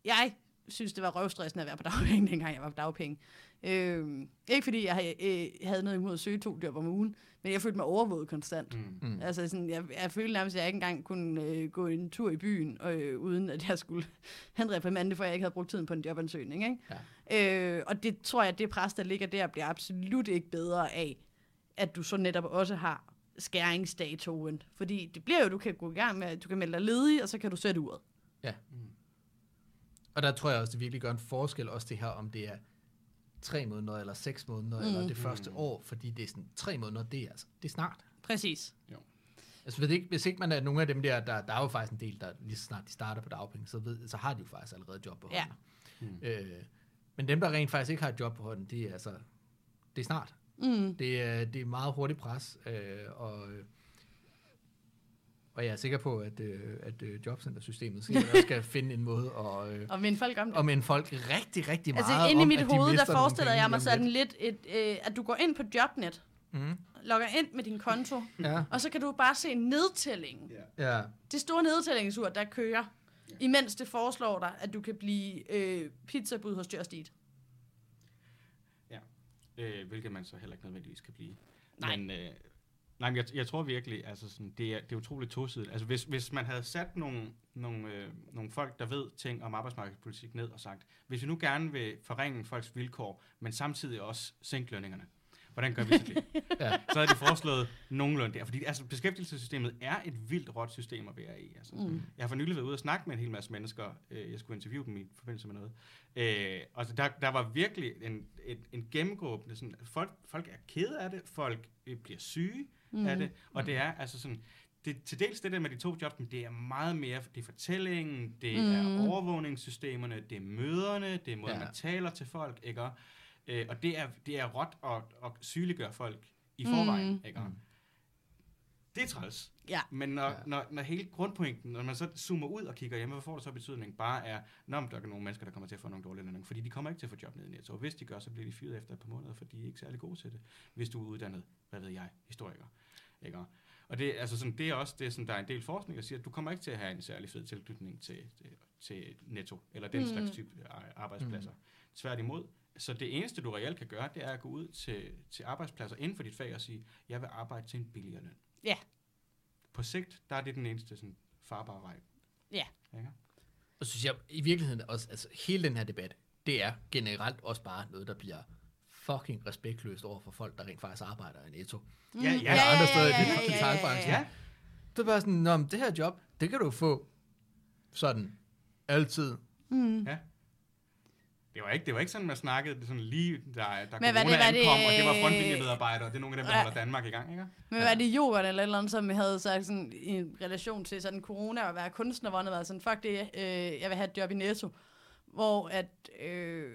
jeg synes, det var røvstressende at være på dagpenge, [LAUGHS] dengang jeg var på dagpenge. Øh, ikke fordi jeg havde, øh, havde noget imod at søge to job om ugen, men jeg følte mig overvåget konstant. Mm. Mm. Altså sådan, jeg, jeg følte nærmest, at jeg ikke engang kunne øh, gå en tur i byen, øh, uden at jeg skulle [LAUGHS] have en reprimande, for jeg ikke havde brugt tiden på en jobansøgning. Ikke? Ja. Øh, og det tror jeg, at det pres, der ligger der, bliver absolut ikke bedre af, at du så netop også har skæringsdatoen. Fordi det bliver jo, du kan gå i gang med, at du kan melde dig ledig, og så kan du sætte uret. Ja. Og der tror jeg også, det virkelig gør en forskel, også det her, om det er tre måneder, eller seks måneder, mm. eller det første år, fordi det er sådan, tre måneder, det er, altså, det er snart. Præcis. Jo. Altså, hvis ikke, hvis ikke man er nogen af dem der, der, der er jo faktisk en del, der lige så snart de starter på dagpenge, så, ved, så har de jo faktisk allerede job på Ja. hånden. Øh, men dem, der rent faktisk ikke har et job på hånden, det er altså, det er snart. Mm. Det er, det er meget hurtigt pres, øh, og, øh, og jeg er sikker på, at, øh, at øh, jobcentersystemet sikkert også skal [LAUGHS] finde en måde at, øh, Og minde folk om det. at minde folk rigtig, rigtig meget Altså inde i om, mit de hoved, der mister nogle forestiller jeg mig om sådan lidt. et, øh, at du går ind på Jobnet, Mhm. logger ind med din konto, Ja, og så kan du bare se nedtællingen. Ja. ja, Det store nedtællingsur, der kører, imens det foreslår dig, at du kan blive øh, pizzabud hos Just Eat. Ja. Øh, hvilket man så heller ikke nødvendigvis kan blive. Nej. Men, øh, nej, men jeg, jeg tror virkelig, altså sådan, det, er, det er utroligt tosidigt. Altså hvis, hvis man havde sat nogle, nogle, øh, nogle folk, der ved ting om arbejdsmarkedspolitik ned og sagt, hvis vi nu gerne vil forringe folks vilkår, men samtidig også sænke lønningerne, hvordan gør vi så det? [LAUGHS] ja. så havde de foreslået nogenlunde der. Fordi altså, beskæftigelsessystemet er et vildt råt system at være i. Altså. Mm. Jeg har for nylig været ude og snakke med en hel masse mennesker. Øh, jeg skulle interviewe dem i forbindelse med noget. Øh, og så der, der var virkelig en, en, en gennemgående... Sådan, folk, folk er kede af det. Folk øh, bliver syge mm. af det. Og det er altså sådan... Det, til dels det der med de to jobs, men det er meget mere, det er fortællingen, det mm. er overvågningssystemerne, det er møderne, det er måden, Ja. man taler til folk, ikke? Og, øh, og det er, det er råt at, at sygeliggøre folk i forvejen, Mm. ikke? Det er træls. Ja. Men når, Ja. når, når hele grundpointen, når man så zoomer ud og kigger hjemme, hvad får det så betydning? Bare er, når der er nogle mennesker, der kommer til at få nogle dårlige lønninger, fordi de kommer ikke til at få job ned i Netto. Og hvis de gør, så bliver de fyret efter et par måneder, for de er ikke særlig gode til det. Hvis du er uddannet, hvad ved jeg, historiker. Ikke? Og det, altså sådan, det er også det, som der er en del forskning, der siger, at du kommer ikke til at have en særlig fed tilknytning til, til, til Netto, eller den Mm. slags type ar- arbejdspladser. Mm. Tværtimod. Så det eneste, du reelt kan gøre, det er at gå ud til, til arbejdspladser inden for dit fag og sige, jeg vil arbejde til en billigere løn. Ja. På sigt, der er det den eneste sådan, farbare vej. Ja. Ikke? Og så synes jeg, i virkeligheden også, altså hele den her debat, det er generelt også bare noget, der bliver fucking respektløst over for folk, der rent faktisk arbejder i Netto. Ja, ja. Eller andre steder i ja, ja, ja, detailbranchen. ja, Ja. Det er bare sådan, Nå, men det her job, det kan du få sådan altid. ja. Det var, ikke, det var ikke sådan, man snakkede sådan lige, da, da Men corona det- det- ankom, og det var frontlinjemedarbejdere, og det er nogle af dem, der Ja. holder Danmark i gang, ikke? Men hvad er det yoghurt eller et eller andet, som vi havde sagt sådan, i en relation til sådan corona og være kunstner, hvor han havde været sådan, fuck det, øh, jeg vil have et job i Netto. Hvor at, øh,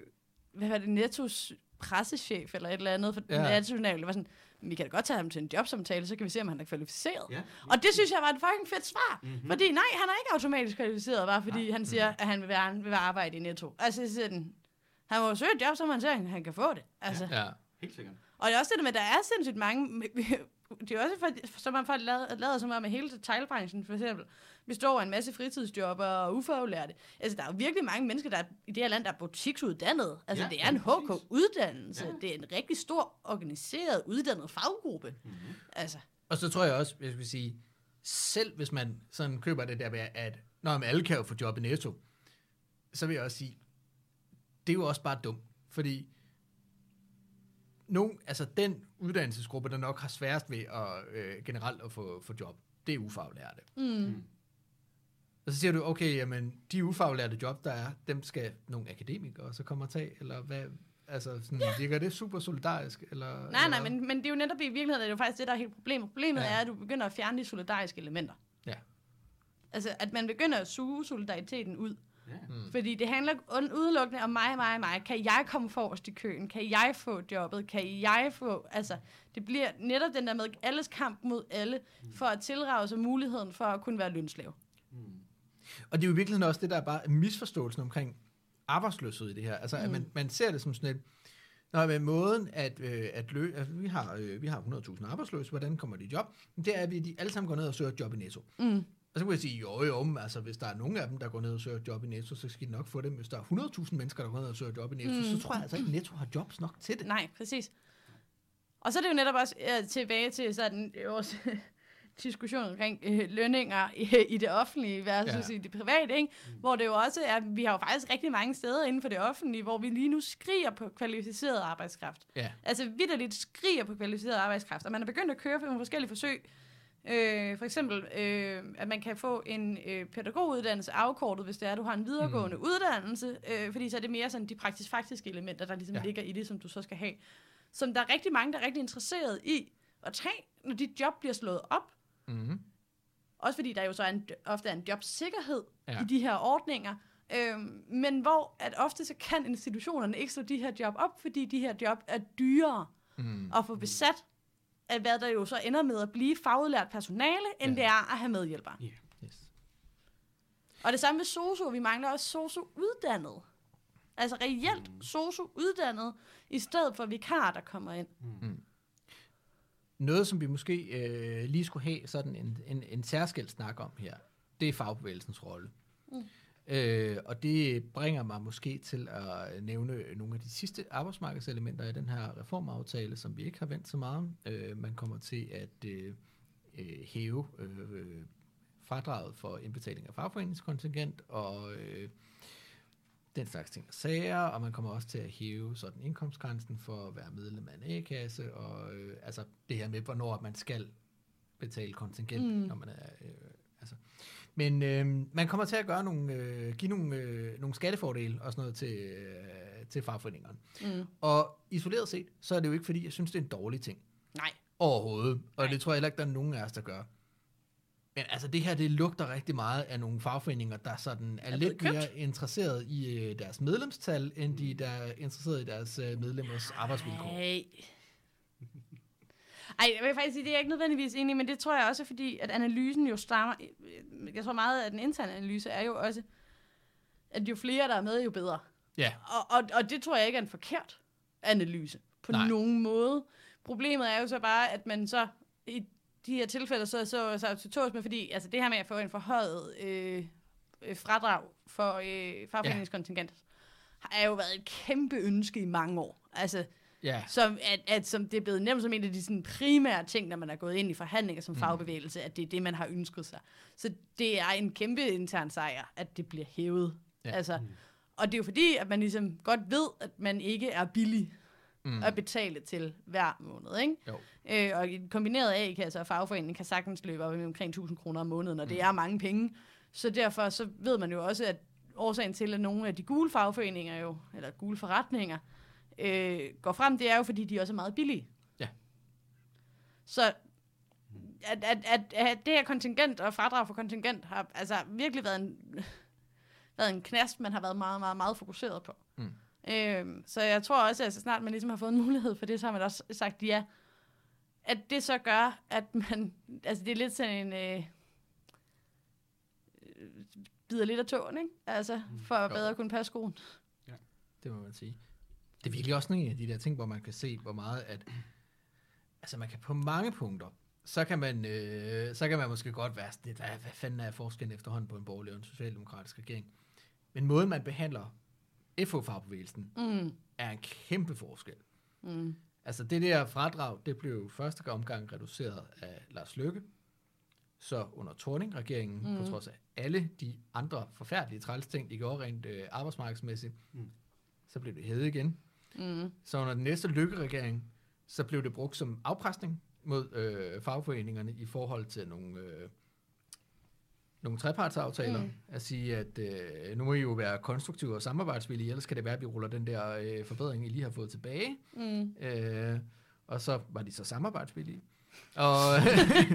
hvad var det, Nettos pressechef eller et eller andet for Ja. ja. nationale, var sådan, vi kan da godt tage ham til en jobsamtale, så kan vi se, om han er kvalificeret. Ja. Og det synes jeg var et fucking fedt svar. Mm-hmm. Fordi nej, han er ikke automatisk kvalificeret, bare fordi nej. han siger, at han vil være, vil være arbejde i Netto. Altså, den, han må jo søge et job, så man ser, at han kan få det. Altså. Ja. Helt sikkert. Og det er også det med, at der er sindssygt mange... Det er også for, som man får lavet, lavet som om, at hele detailbranchen for eksempel består af en masse fritidsjobber og ufaglærte. Altså, der er jo virkelig mange mennesker, der er, i det her land, der er butiksuddannede. Altså, Ja, det er en ja. HK-uddannelse. Ja. Det er en rigtig stor, organiseret, uddannet faggruppe. Mm-hmm. Altså, Og så tror jeg også, jeg skal sige, selv hvis man sådan køber det der med, at når man alle kan jo få job i Netto, så vil jeg også sige, det er jo også bare dumt, fordi nogen, altså den uddannelsesgruppe, der nok har sværest ved at øh, generelt at få, få job, det er ufaglærte. Mm. Og så siger du, okay, jamen, de ufaglærte job, der er, dem skal nogle akademikere så komme og tage, eller hvad, altså, sådan, ja. virker det super solidarisk? Eller, Nej, eller? nej, men, men det er jo netop i virkeligheden, det er jo faktisk det, der er helt problemet. Problemet ja. er, at du begynder at fjerne de solidariske elementer. Ja. Altså, at man begynder at suge solidariteten ud. Mm. Fordi det handler udelukkende om mig, mig, mig. Kan jeg komme forrest i køen? Kan jeg få jobbet? Kan jeg få... Altså, det bliver netop den der med alles kamp mod alle, for at tilrage sig muligheden for at kunne være lønslave. Og det er jo i virkeligheden også det, der er bare misforståelsen omkring arbejdsløshed i det her. Altså, mm. at man, man ser det som sådan et, Nå, men måden at, øh, at lø, altså, vi har, øh, vi har 100.000 arbejdsløse, hvordan kommer de i job? Det er, at vi de alle sammen går ned og søger job i Netto. Mm. Og så kunne jeg sige, jo jo, men altså hvis der er nogen af dem, der går ned og søger job i Netto, så skal de nok få det. Hvis der er 100.000 mennesker, der går ned og søger job i Netto, mm. så tror jeg altså ikke, Netto har jobs nok til det. Nej, præcis. Og så er det jo netop også øh, tilbage til sådan øh, vores [LAUGHS] diskussion omkring øh, lønninger i, i det offentlige versus Ja. i det private, ikke? Mm. hvor det jo også er, vi har jo faktisk rigtig mange steder inden for det offentlige, hvor vi lige nu skriger på kvalificeret arbejdskraft. Ja. Altså vidderligt skriger på kvalificeret arbejdskraft, og man er begyndt at køre på nogle forskellige forsøg. Øh, for eksempel, øh, at man kan få en øh, pædagoguddannelse afkortet, hvis det er, at du har en videregående mm. uddannelse, øh, fordi så er det mere sådan de praktisk-faktiske elementer, der ligesom Ja. ligger i det, som du så skal have. Som der er rigtig mange, der er rigtig interesseret i at tage, når dit job bliver slået op. Mm-hmm. Også fordi der jo så er en, ofte er en jobsikkerhed Ja. i de her ordninger. Øhm, men hvor at ofte så kan institutionerne ikke slå de her job op, fordi de her job er dyrere Mm. at få besat, af hvad der jo så ender med at blive fagudlært personale, end Ja. det er at have medhjælpere. Ja. Yes. Og det samme med sosu, vi mangler også sosu-uddannet. Altså reelt Mm. sosu-uddannet, i stedet for vikar, der kommer ind. Noget, som vi måske øh, lige skulle have sådan en, en, en særskilt snak om her, det er fagbevægelsens rolle. Mm. Øh, og det bringer mig måske til at nævne nogle af de sidste arbejdsmarkedselementer i den her reformaftale, som vi ikke har vendt så meget. Øh, man kommer til at øh, øh, hæve øh, fradraget for indbetaling af fagforeningskontingent og øh, den slags ting og sager, og man kommer også til at hæve sådan indkomstgrænsen for at være medlem af en A-kasse, og øh, altså det her med, hvornår man skal betale kontingent, mm. når man er... Øh, altså. Men øh, man kommer til at gøre nogle, øh, give nogle, øh, nogle skattefordele og sådan noget til, øh, til fagforeningerne. Mm. Og isoleret set, så er det jo ikke, fordi jeg synes, det er en dårlig ting. Nej. Overhovedet. Og Nej. det tror jeg heller ikke, der er nogen af os, der gør. Men altså, det her, det lugter rigtig meget af nogle fagforeninger, der sådan er, Er lidt købt. mere interesseret i øh, deres medlemstal, end de, der er interesseret i deres øh, medlemmers arbejdsvilkår. Nej. Ej, jeg vil faktisk sige, det er jeg ikke nødvendigvis enig men det tror jeg også, fordi at analysen jo stammer... Jeg tror meget, at den interne analyse er jo også, at jo flere, der er med, jo bedre. Ja, Og, og, og det tror jeg ikke er en forkert analyse på Nej. Nogen måde. Problemet er jo så bare, at man så i de her tilfælde så så, så til tås med, fordi altså det her med at få en forhøjet øh, øh, fradrag for øh, fagforeningskontingent, har jo været et kæmpe ønske i mange år. Altså, ja. som, at, at som det er blevet nemt som en af de sådan, primære ting, når man er gået ind i forhandlinger som fagbevægelse, at det er det, man har ønsket sig. Så det er en kæmpe intern sejr, at det bliver hævet. Ja. Altså, og det er jo fordi, at man ligesom godt ved, at man ikke er billig Mm. at betale til hver måned. Ikke? Jo. Øh, og kombineret A-kasse og fagforening kan sagtens løbe op i omkring 1000 kroner om måneden, og det er mange penge. Så derfor så ved man jo også, at årsagen til, at nogle af de gule fagforeninger jo, eller gule forretninger, øh, går frem, det er jo, fordi de også er meget billige. Ja. Så at, at, at, at det her kontingent og fradrag for kontingent har altså virkelig været en, været en knast, man har været meget, meget, meget fokuseret på. Mm. Øhm, så jeg tror også, at så snart man ligesom har fået en mulighed for det, så har man også sagt ja. At det så gør, at man... Altså, det er lidt sådan en... Øh, øh, bider lidt af tåen, ikke? Altså, for at bedre kunne passe skoen. Det må man sige. Det er virkelig også nogle af de der ting, hvor man kan se, hvor meget at... Altså, man kan på mange punkter, så kan man, øh, så kan man måske godt være sådan lidt, hvad, hvad fanden er forskellen efterhånden på en borgerlig og en socialdemokratisk regering? Men måden, man behandler FH-fagbevægelsen, Mm. er en kæmpe forskel. Mm. Altså det der fradrag, det blev første omgang reduceret af Lars Løkke, så under Torning-regeringen, mm. på trods af alle de andre forfærdelige træls ting, de gjorde rent øh, arbejdsmarkedsmæssigt, Mm. så blev det hævet igen. Mm. Så under den næste Løkke-regering, så blev det brugt som afpresning mod øh, fagforeningerne i forhold til nogle, øh, nogle trepartsaftaler. Mm. At sige, at øh, nu må I jo være konstruktive og samarbejdsvillige, ellers kan det være, at vi ruller den der øh, forbedring, I lige har fået tilbage. Mm. Øh, og så var de så samarbejdsvillige. Og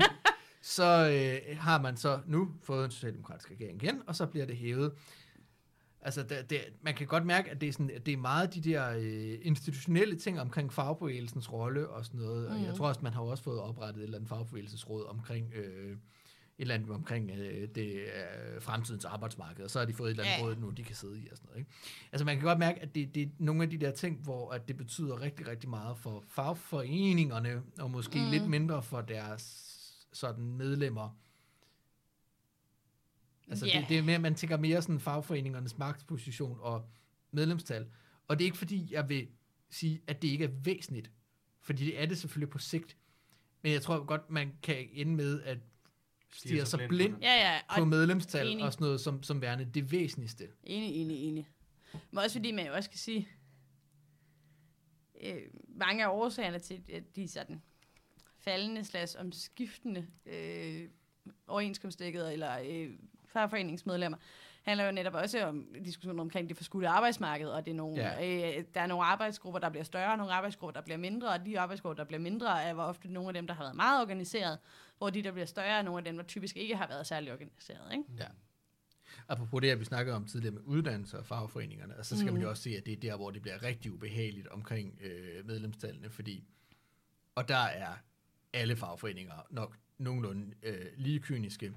[LAUGHS] så øh, har man så nu fået en socialdemokratisk regering igen, og så bliver det hævet. Altså, det, det, man kan godt mærke, at det er, sådan, at det er meget de der øh, institutionelle ting omkring fagbevægelsens rolle og sådan noget. Mm. Og jeg Mhm. tror også, man har også fået oprettet et eller andet fagbevægelsesråd omkring... Øh, et eller andet omkring øh, det øh, fremtidens arbejdsmarked, og så har de fået et eller andet Ja. råd nu, de kan sidde i og sådan noget. Ikke? Altså man kan godt mærke, at det, det er nogle af de der ting, hvor at det betyder rigtig, rigtig meget for fagforeningerne, og måske mm. lidt mindre for deres sådan medlemmer. Altså Ja. det, det er mere, man tænker mere sådan fagforeningernes magtposition og medlemstal. Og det er ikke fordi, jeg vil sige, at det ikke er væsentligt, fordi det er det selvfølgelig på sigt. Men jeg tror godt, man kan ende med at stige sig blind Ja, ja. på Og medlemstal enig. og sådan noget som, som værende det væsentligste. Enig, enig, enig. Men også fordi man jo også kan sige, øh, mange af årsagerne til at de sådan faldende slags omskiftende øh, overenskomstdækket eller øh, fagforeningsmedlemmer, handler jo netop også om diskussionen omkring det forskudte arbejdsmarked, og det er nogle, Ja. øh, der er nogle arbejdsgrupper, der bliver større, og nogle arbejdsgrupper, der bliver mindre, og de arbejdsgrupper, der bliver mindre, er ofte nogle af dem, der har været meget organiseret, hvor de, der bliver større, er nogle af dem, der typisk ikke har været særlig organiseret. Ikke? Ja. Apropos det, at vi snakkede om tidligere med uddannelse og fagforeningerne, og så skal mm. man jo også se, at det er der, hvor det bliver rigtig ubehageligt omkring øh, medlemstallene, fordi, og der er alle fagforeninger nok nogenlunde øh, lige kyniske.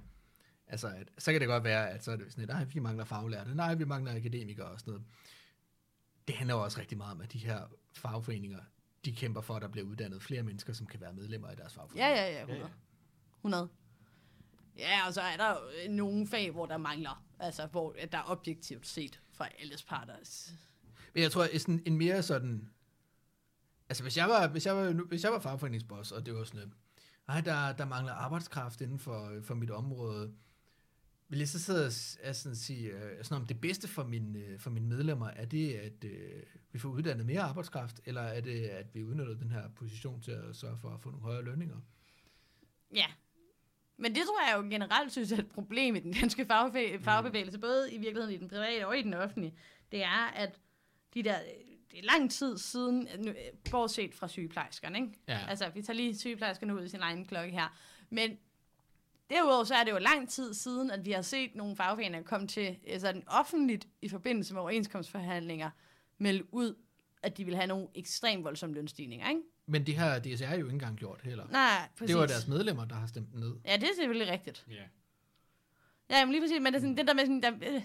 Altså, at, så kan det godt være, at så er det sådan lidt, nej, vi mangler faglærte, nej, vi mangler akademikere og sådan noget. Det handler jo også rigtig meget om, at de her fagforeninger, de kæmper for, at der bliver uddannet flere mennesker, som kan være medlemmer i deres fagforeninger. Ja, ja, ja, 100. 100. Ja, og så er der jo øh, nogle fag, hvor der mangler, altså hvor at der er objektivt set fra alles parter. Men jeg tror, at sådan en mere sådan... Altså, hvis jeg var, hvis jeg var, hvis jeg var fagforeningsboss, og det var sådan, nej, der, der mangler arbejdskraft inden for, for mit område, vil jeg så sidde og og sådan sige, øh, sådan om det bedste for, min, øh, for mine medlemmer, er det, at øh, vi får uddannet mere arbejdskraft, eller er det, at vi udnytter den her position til at sørge for at få nogle højere lønninger? Ja. Men det tror jeg jo generelt synes er et problem i den danske fagbe- fagbevægelse, både i virkeligheden i den private og i den offentlige. Det er, at de der, det er lang tid siden, nu, bortset fra sygeplejerskerne, ikke? Ja. Altså, vi tager lige sygeplejerskerne ud i sin egen klokke her. Men derudover så er det jo lang tid siden, at vi har set nogle fagforeninger komme til altså, den offentligt i forbindelse med overenskomstforhandlinger melde ud, at de vil have nogle ekstremt voldsomme lønstigninger, ikke? Men det har DSR jo ikke engang gjort heller. Nej, præcis. Det var deres medlemmer, der har stemt den ned. Ja, det er selvfølgelig rigtigt. Ja. Ja, men lige præcis, men det, er sådan, det der med sådan, der, øh,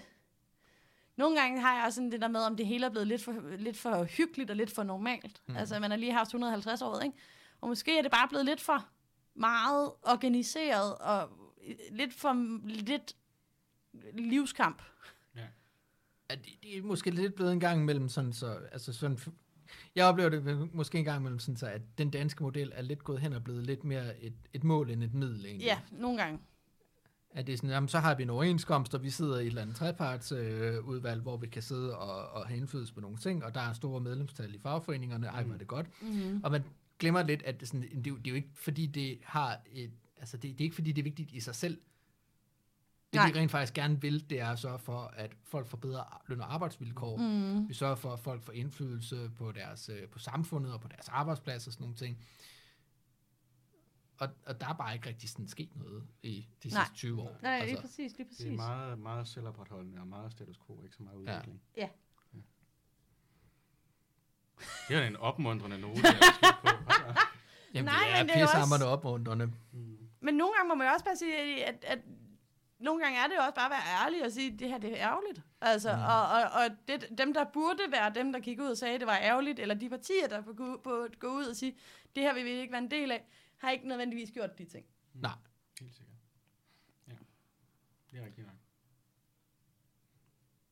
nogle gange har jeg også sådan det der med, om det hele er blevet lidt for, lidt for hyggeligt og lidt for normalt. Mm. Altså, man har lige haft 150 år, ikke? Og måske er det bare blevet lidt for meget organiseret og øh, lidt for lidt livskamp. ja. at det, det er måske lidt blevet en gang imellem sådan, så, altså sådan, jeg oplever det måske en gang imellem sådan, så, at den danske model er lidt gået hen og blevet lidt mere et, et mål end et middel egentlig. Ja, nogle gange. At det er sådan, jamen, så har vi en overenskomst, og vi sidder i et eller andet trepartsudvalg, øh, hvor vi kan sidde og, og have indflydelse på nogle ting, og der er store medlemstal i fagforeningerne, ej, hvor er det godt. Mm-hmm. Og man glemmer lidt, at det, sådan, det, er jo, det er jo ikke fordi, det har et, altså det, det er ikke fordi, det er vigtigt i sig selv. Det Nej. vi rent faktisk gerne vil, det er at sørge for, at folk får bedre løn- og arbejdsvilkår. Mm. Vi sørger for, at folk får indflydelse på, deres, øh, på samfundet og på deres arbejdsplads og sådan nogle ting. Og, og der er bare ikke rigtig sådan sket noget i de Nej. sidste 20 år. Nej, lige altså, præcis, lige Det er præcis. meget, meget selvopretholdende og meget status quo, ikke så meget Ja. udvikling. Ja. Det er en opmuntrende note, på. [LAUGHS] Jamen, Nej, det er men det er pissehammerende opmuntrende. Men nogle gange må man jo også bare sige, at, at nogle gange er det jo også bare at være ærlig og sige, at det her det er ærgerligt. Altså, mm. og, og, og det, dem, der burde være dem, der gik ud og sagde, at det var ærgerligt, eller de partier, der burde gå, gå ud og sige, det her vil vi ikke være en del af, har ikke nødvendigvis gjort de ting. Nej. Helt sikkert. Ja, det er rigtigt nok.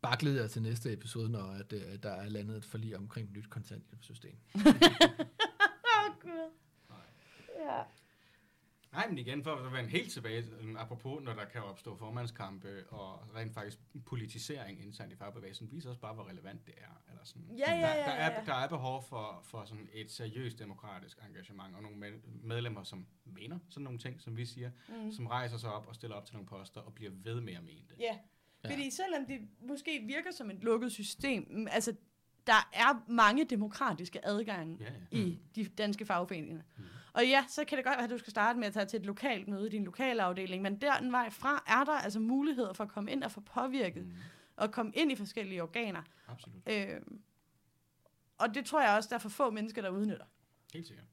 Bare glæder jeg til næste episode, når at, øh, der er landet et forlig omkring et nyt kontanthjælpssystem. [LAUGHS] Åh, oh, Gud. Ja. Nej, men igen, for at vende helt tilbage, øh, apropos, når der kan opstå formandskampe og rent faktisk politisering internt i fagbevægelsen, viser også bare, hvor relevant det er. Eller sådan. Ja, ja, der, ja, der, er, ja. der er behov for, for sådan et seriøst demokratisk engagement, og nogle med- medlemmer, som mener sådan nogle ting, som vi siger, mm. som rejser sig op og stiller op til nogle poster og bliver ved med at mene det. Ja, Ja. fordi selvom det måske virker som et lukket system, mm, altså der er mange demokratiske adgange Ja, ja. i de danske fagforeninger. Og ja, så kan det godt være, at du skal starte med at tage til et lokalt møde i din lokale afdeling, men der den vej fra er der altså muligheder for at komme ind og få påvirket, Mm, og komme ind i forskellige organer. absolut. Øh, og det tror jeg også, der er for få mennesker, der udnytter. Helt sikkert.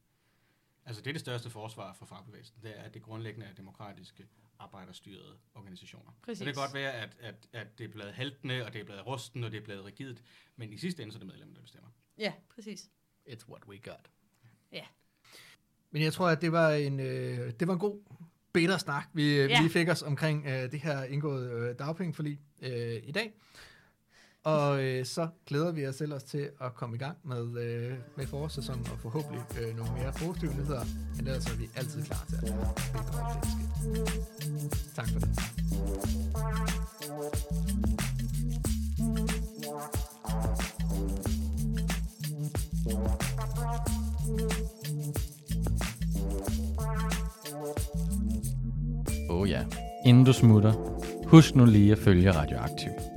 Altså det er det største forsvar for fagbevægelsen, det er, at det grundlæggende er demokratiske arbejderstyrede organisationer. Præcis. Så det kan godt være, at, at, at det er blevet haltende, og det er blevet rusten, og det er blevet rigidt, men i sidste ende så er det medlemmer, der bestemmer. Ja, præcis. It's what we got. Ja. Men jeg tror, at det var en, øh, det var en god bedre snak, vi, ja. vi Ja. lige fik os omkring øh, det her indgåede øh, dagpengeforlig øh, i dag. Og øh, så glæder vi os ellers til at komme i gang med, øh, med forårssæsonen og forhåbentlig øh, nogle mere positive nyheder. Men ellers er vi altid klar til at bidrage til. Tak for det. Åh oh ja. Inden du smutter, husk nu lige at følge Radioaktiv.